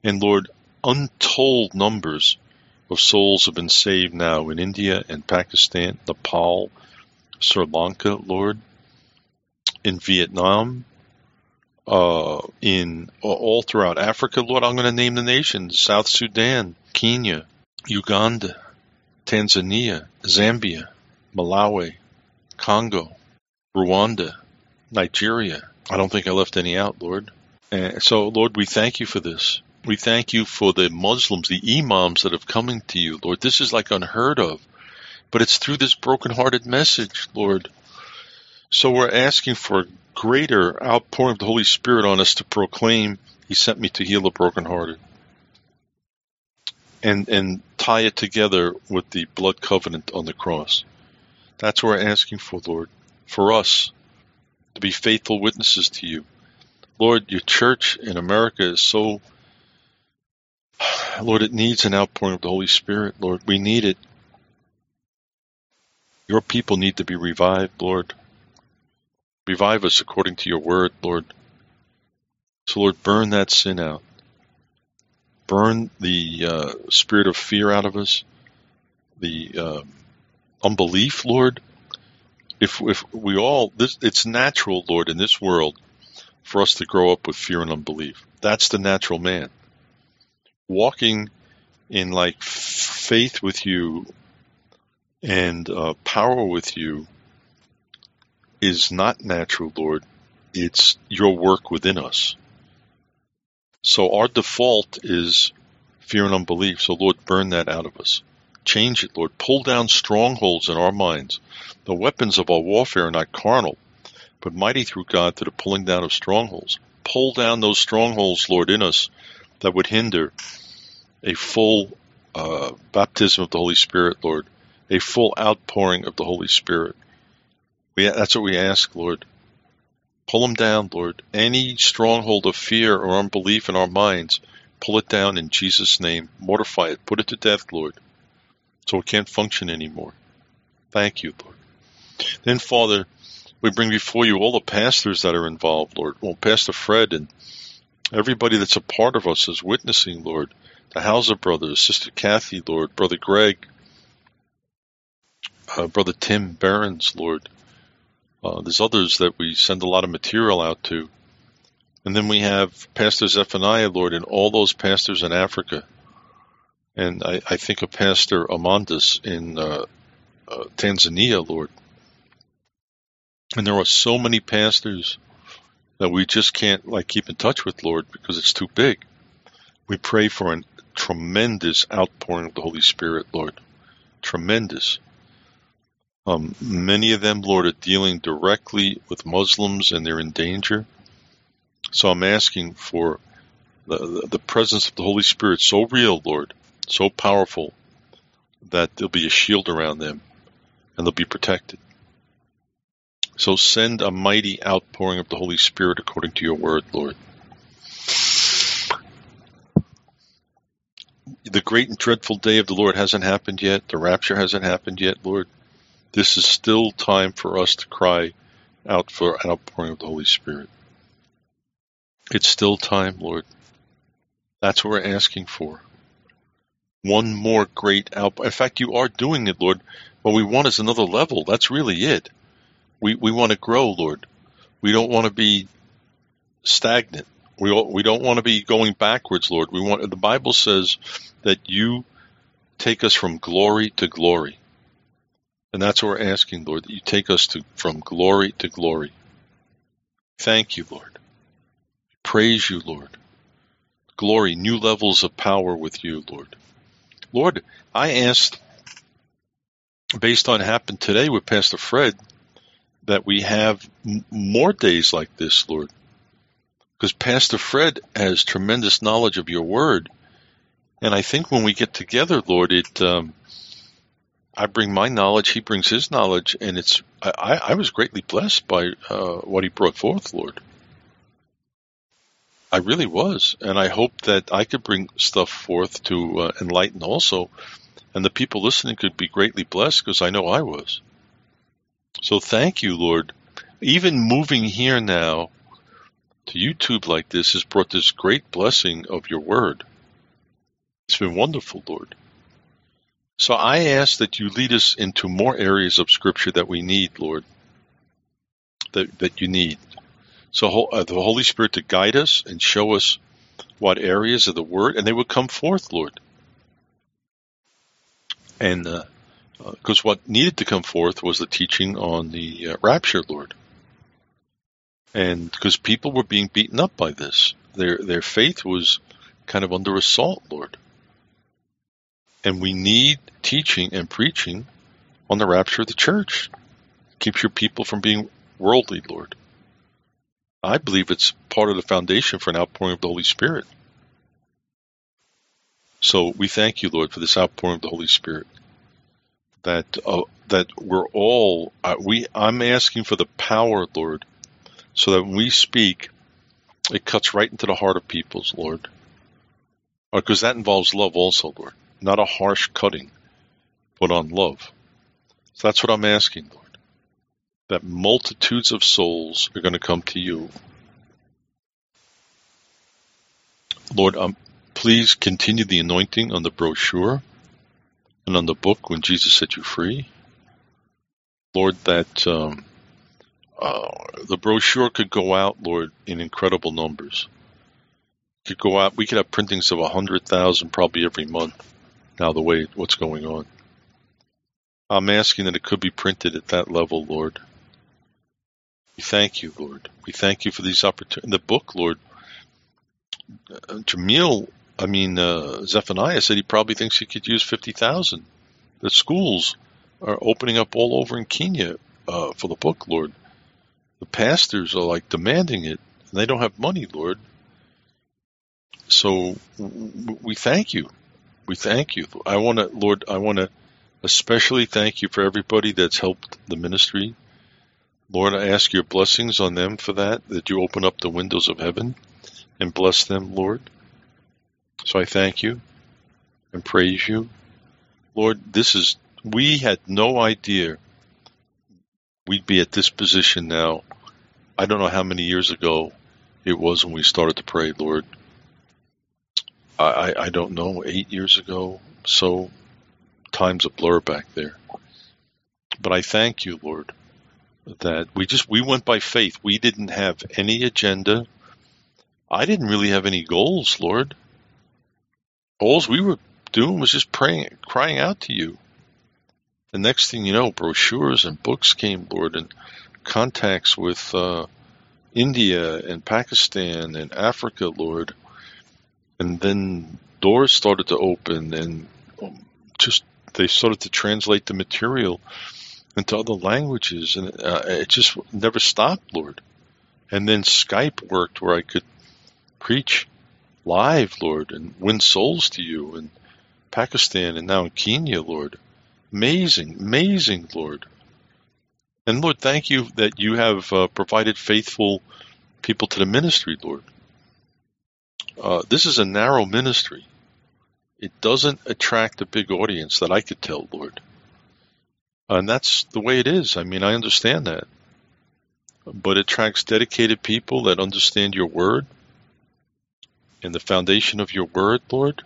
and Lord, untold numbers of souls have been saved now in India and Pakistan, Nepal, Sri Lanka, Lord, in Vietnam, uh, in all throughout Africa, Lord. I'm going to name the nations: South Sudan, Kenya, Uganda, Tanzania, Zambia, Malawi, Congo, Rwanda, Nigeria. I don't think I left any out, Lord. And so, Lord, we thank you for this. We thank you for the Muslims, the imams that have coming to you, Lord. This is like unheard of, but it's through this brokenhearted message, Lord. So we're asking for a greater outpouring of the Holy Spirit on us to proclaim, He sent me to heal the brokenhearted. And, and tie it together with the blood covenant on the cross. That's what we're asking for, Lord. For us to be faithful witnesses to you. Lord, your church in America is so, <sighs> Lord, it needs an outpouring of the Holy Spirit, Lord. We need it. Your people need to be revived, Lord. Revive us according to your word, Lord. So, Lord, burn that sin out. Burn the uh, spirit of fear out of us, the uh, unbelief, Lord. If if we all, this, it's natural, Lord, in this world, for us to grow up with fear and unbelief. That's the natural man. Walking in like faith with you and uh, power with you is not natural, Lord. It's your work within us. So our default is fear and unbelief. So Lord, burn that out of us. Change it, Lord. Pull down strongholds in our minds. The weapons of our warfare are not carnal, but mighty through God to the pulling down of strongholds. Pull down those strongholds, Lord, in us that would hinder a full uh, baptism of the Holy Spirit, Lord, a full outpouring of the Holy Spirit. We, that's what we ask, Lord. Pull them down, Lord. Any stronghold of fear or unbelief in our minds, pull it down in Jesus' name. Mortify it. Put it to death, Lord, so it can't function anymore. Thank you, Lord. Then, Father, we bring before you all the pastors that are involved, Lord. Well, Pastor Fred and everybody that's a part of us is witnessing, Lord. The Hauser brothers, Sister Kathy, Lord, Brother Greg, uh, Brother Tim Behrens, Lord. Uh, there's others that we send a lot of material out to. And then we have Pastor Zephaniah, Lord, and all those pastors in Africa. And I, I think of Pastor Amandus in uh, uh, Tanzania, Lord. And there are so many pastors that we just can't like keep in touch with, Lord, because it's too big. We pray for a tremendous outpouring of the Holy Spirit, Lord. Tremendous. Um, many of them, Lord, are dealing directly with Muslims and they're in danger. So I'm asking for the, the presence of the Holy Spirit so real, Lord, so powerful that there'll be a shield around them and they'll be protected. So send a mighty outpouring of the Holy Spirit according to your word, Lord. The great and dreadful day of the Lord hasn't happened yet. The rapture hasn't happened yet, Lord. This is still time for us to cry out for an outpouring of the Holy Spirit. It's still time, Lord. That's what we're asking for. One more great outpouring. In fact, you are doing it, Lord. What we want is another level. That's really it. We we want to grow, Lord. We don't want to be stagnant. We we don't want to be going backwards, Lord. We want the Bible says that you take us from glory to glory. And that's what we're asking, Lord, that you take us to from glory to glory. Thank you, Lord. Praise you, Lord. glory, new levels of power with you, Lord. Lord, I asked, based on happened today with Pastor Fred, that we have m- more days like this, Lord. Because Pastor Fred has tremendous knowledge of your word. And I think when we get together, Lord, it, um, I bring my knowledge, he brings his knowledge, and it's, I I was greatly blessed by, uh, what he brought forth, Lord. I really was. And I hope that I could bring stuff forth to uh, enlighten also. And the people listening could be greatly blessed because I know I was. So thank you, Lord. Even moving here now to YouTube like this has brought this great blessing of your word. It's been wonderful, Lord. So I ask that you lead us into more areas of Scripture that we need, Lord, that, that you need. So uh, the Holy Spirit to guide us and show us what areas of the Word, and they would come forth, Lord. And because what needed to come forth was the teaching on the uh, rapture, Lord. And because people were being beaten up by this, their their faith was kind of under assault, Lord. And we need teaching and preaching on the rapture of the church. Keeps your people from being worldly, Lord. I believe it's part of the foundation for an outpouring of the Holy Spirit. So we thank you, Lord, for this outpouring of the Holy Spirit. That uh, that we're all uh, we. I'm asking for the power, Lord, so that when we speak, it cuts right into the heart of people's Lord, because that involves love also, Lord, not a harsh cutting, but on love. So that's what I'm asking, Lord. That multitudes of souls are going to come to you. Lord, um, please continue the anointing on the brochure and on the book when Jesus set you free. Lord, that um, uh, the brochure could go out, Lord, in incredible numbers. Could go out. We could have printings of hundred thousand probably every month. Now, the way what's going on, I'm asking that it could be printed at that level, Lord. We thank you, Lord. We thank you for these opportunities. The book, Lord, uh, Jamil, I mean, uh, Zephaniah said he probably thinks he could use 50,000. The schools are opening up all over in Kenya uh, for the book, Lord. The pastors are like demanding it, and they don't have money, Lord. So we thank you. We thank you. I want to, Lord, I want to especially thank you for everybody that's helped the ministry. Lord, I ask your blessings on them for that, that you open up the windows of heaven and bless them, Lord. So I thank you and praise you. Lord, this is, we had no idea we'd be at this position now. I don't know how many years ago it was when we started to pray, Lord. I, I, I don't know, eight years ago. So time's a blur back there. But I thank you, Lord, that we just, we went by faith. We didn't have any agenda. I didn't really have any goals, Lord. All we were doing was just praying, crying out to you. The next thing you know, brochures and books came, Lord, and contacts with uh, India and Pakistan and Africa, Lord. And then doors started to open, and just they started to translate the material into other languages, and uh, it just never stopped, Lord. And then Skype worked where I could preach live, Lord, and win souls to you in Pakistan and now in Kenya, Lord. Amazing, amazing, Lord. And Lord, thank you that you have uh, provided faithful people to the ministry, Lord. Uh, this is a narrow ministry. It doesn't attract a big audience that I could tell, Lord. And that's the way it is. I mean, I understand that. But it attracts dedicated people that understand your word and the foundation of your word, Lord,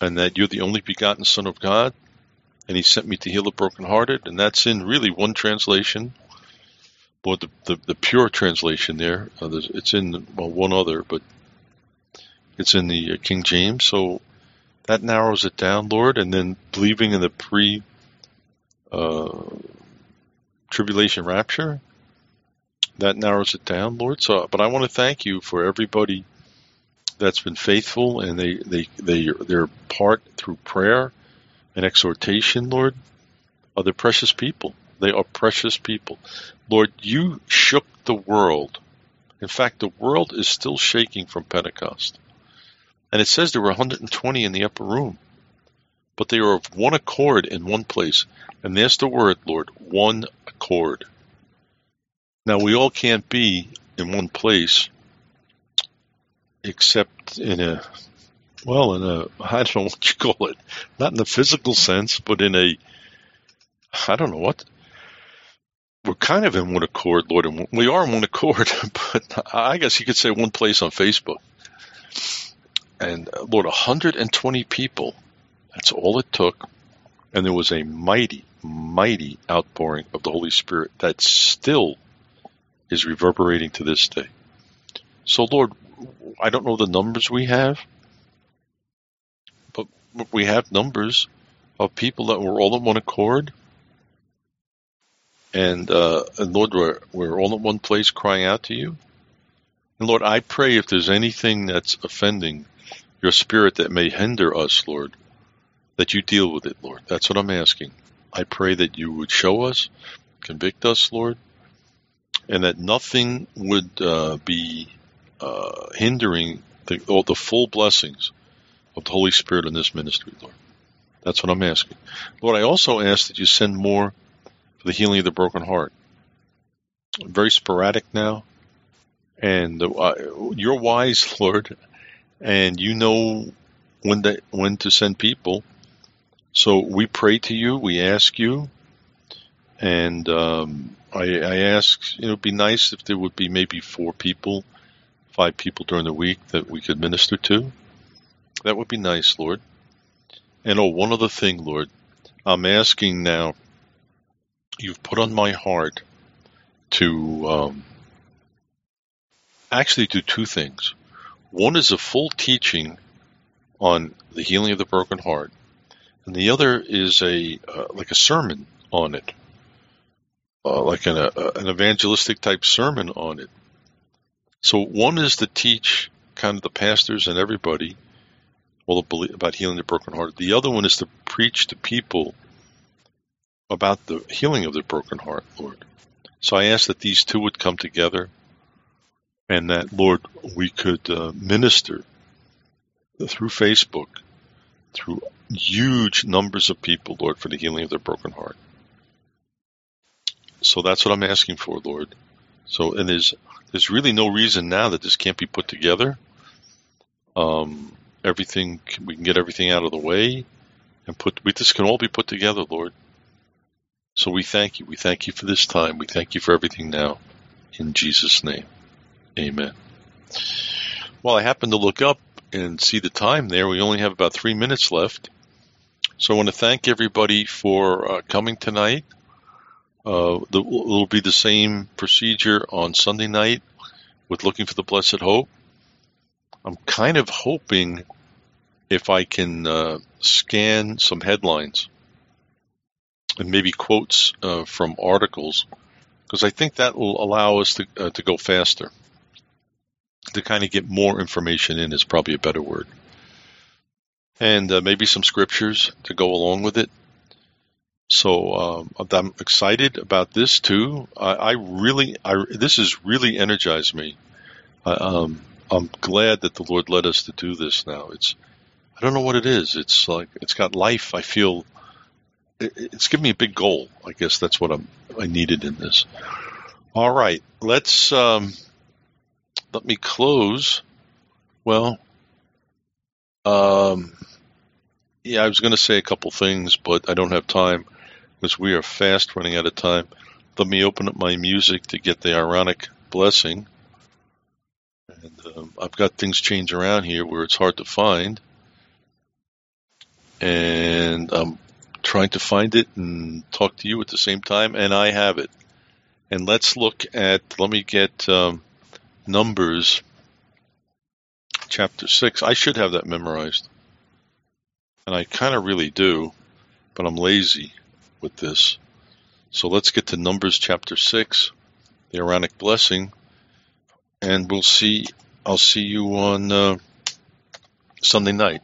and that you're the only begotten Son of God, and He sent me to heal the brokenhearted, and that's in really one translation, or the the, the pure translation there. Uh, it's in well one other, but it's in the uh, King James, so that narrows it down, Lord, and then believing in the pre uh, tribulation rapture. That narrows it down, Lord. So, but I want to thank you for everybody that's been faithful and they, they, they, their part through prayer and exhortation, Lord, are the precious people. They are precious people. Lord, you shook the world. In fact, the world is still shaking from Pentecost. And it says there were 120 in the upper room, but they are of one accord in one place. And there's the word, Lord, one accord. Now, we all can't be in one place except in a, well, in a, <laughs> I don't know what you call it, not in a physical sense, but in a, I don't know what, we're kind of in one accord, Lord, and we are in one accord, <laughs> but I guess you could say one place on Facebook. And uh, Lord, 120 people, that's all it took. And there was a mighty, mighty outpouring of the Holy Spirit that still is reverberating to this day. So, Lord, I don't know the numbers we have, but we have numbers of people that were all in one accord. And, uh, and Lord, we're, we're all in one place crying out to you. And Lord, I pray if there's anything that's offending your spirit that may hinder us, Lord, that you deal with it, Lord. That's what I'm asking. I pray that you would show us, convict us, Lord, and that nothing would uh, be uh, hindering the, all the full blessings of the Holy Spirit in this ministry, Lord. That's what I'm asking. Lord, I also ask that you send more for the healing of the broken heart. Very sporadic now, and uh, you're wise, <laughs> Lord, and you know when to, when to send people. So we pray to you, we ask you, and um, I, I ask, you know, it'd be nice if there would be maybe four people, five people during the week that we could minister to. That would be nice, Lord. And oh, one other thing, Lord, I'm asking now. You've put on my heart to um, actually do two things. One is a full teaching on the healing of the broken heart, and the other is a uh, like a sermon on it, uh, like an, uh, an evangelistic type sermon on it. So one is to teach kind of the pastors and everybody all about healing the broken heart. The other one is to preach to people about the healing of the broken heart, Lord. So I ask that these two would come together and that, Lord, we could uh, minister through Facebook, through huge numbers of people, Lord, for the healing of their broken heart. So that's what I'm asking for, Lord. So, and there's there's really no reason now that this can't be put together. Um, everything we can get everything out of the way, and put we, this can all be put together, Lord. So we thank you. We thank you for this time. We thank you for everything now. In Jesus' name. Amen. Well, I happened to look up and see the time there. We only have about three minutes left. So I want to thank everybody for uh, coming tonight. Uh, the, it'll be the same procedure on Sunday night with Looking for the Blessed Hope. I'm kind of hoping if I can uh, scan some headlines and maybe quotes uh, from articles, because I think that will allow us to uh, to go faster. To kind of get more information in is probably a better word, and uh, maybe some scriptures to go along with it. So um, I'm excited about this too. I, I really, I, this has really energized me. I, um, I'm glad that the Lord led us to do this now. It's, I don't know what it is. It's like it's got life. I feel it's given me a big goal. I guess that's what I'm, I needed in this. All right, let's um, let me close. Well, um, yeah, I was going to say a couple things, but I don't have time because we are fast running out of time. Let me open up my music to get the Aaronic blessing. And um, I've got things change around here where it's hard to find. And I'm trying to find it and talk to you at the same time, and I have it. And let's look at, let me get um, Numbers chapter 6. I should have that memorized. And I kind of really do, but I'm lazy with this. So let's get to Numbers chapter 6, the Aaronic blessing, and we'll see. I'll see you on uh, Sunday night.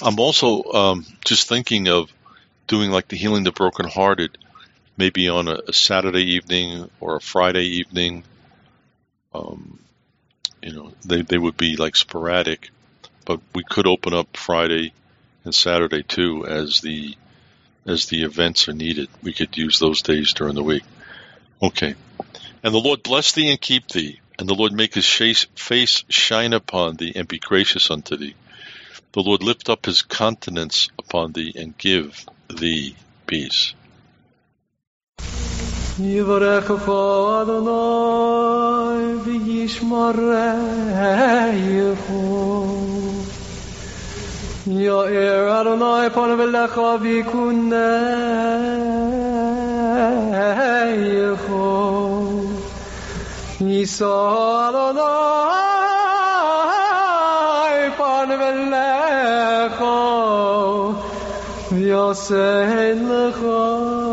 I'm also um, just thinking of doing like the healing the brokenhearted, maybe on a, a Saturday evening or a Friday evening. Um, you know, they they would be like sporadic, but we could open up Friday and Saturday too as the as the events are needed. We could use those days during the week. Okay. And the Lord bless thee and keep thee, and the Lord make his face face shine upon thee and be gracious unto thee. The Lord lift up his countenance upon thee and give thee peace. יברכך אדוני Yair Adonai ponavilecha v'ikuneichu Yisro Adonai ponavilecha v'yosein lecha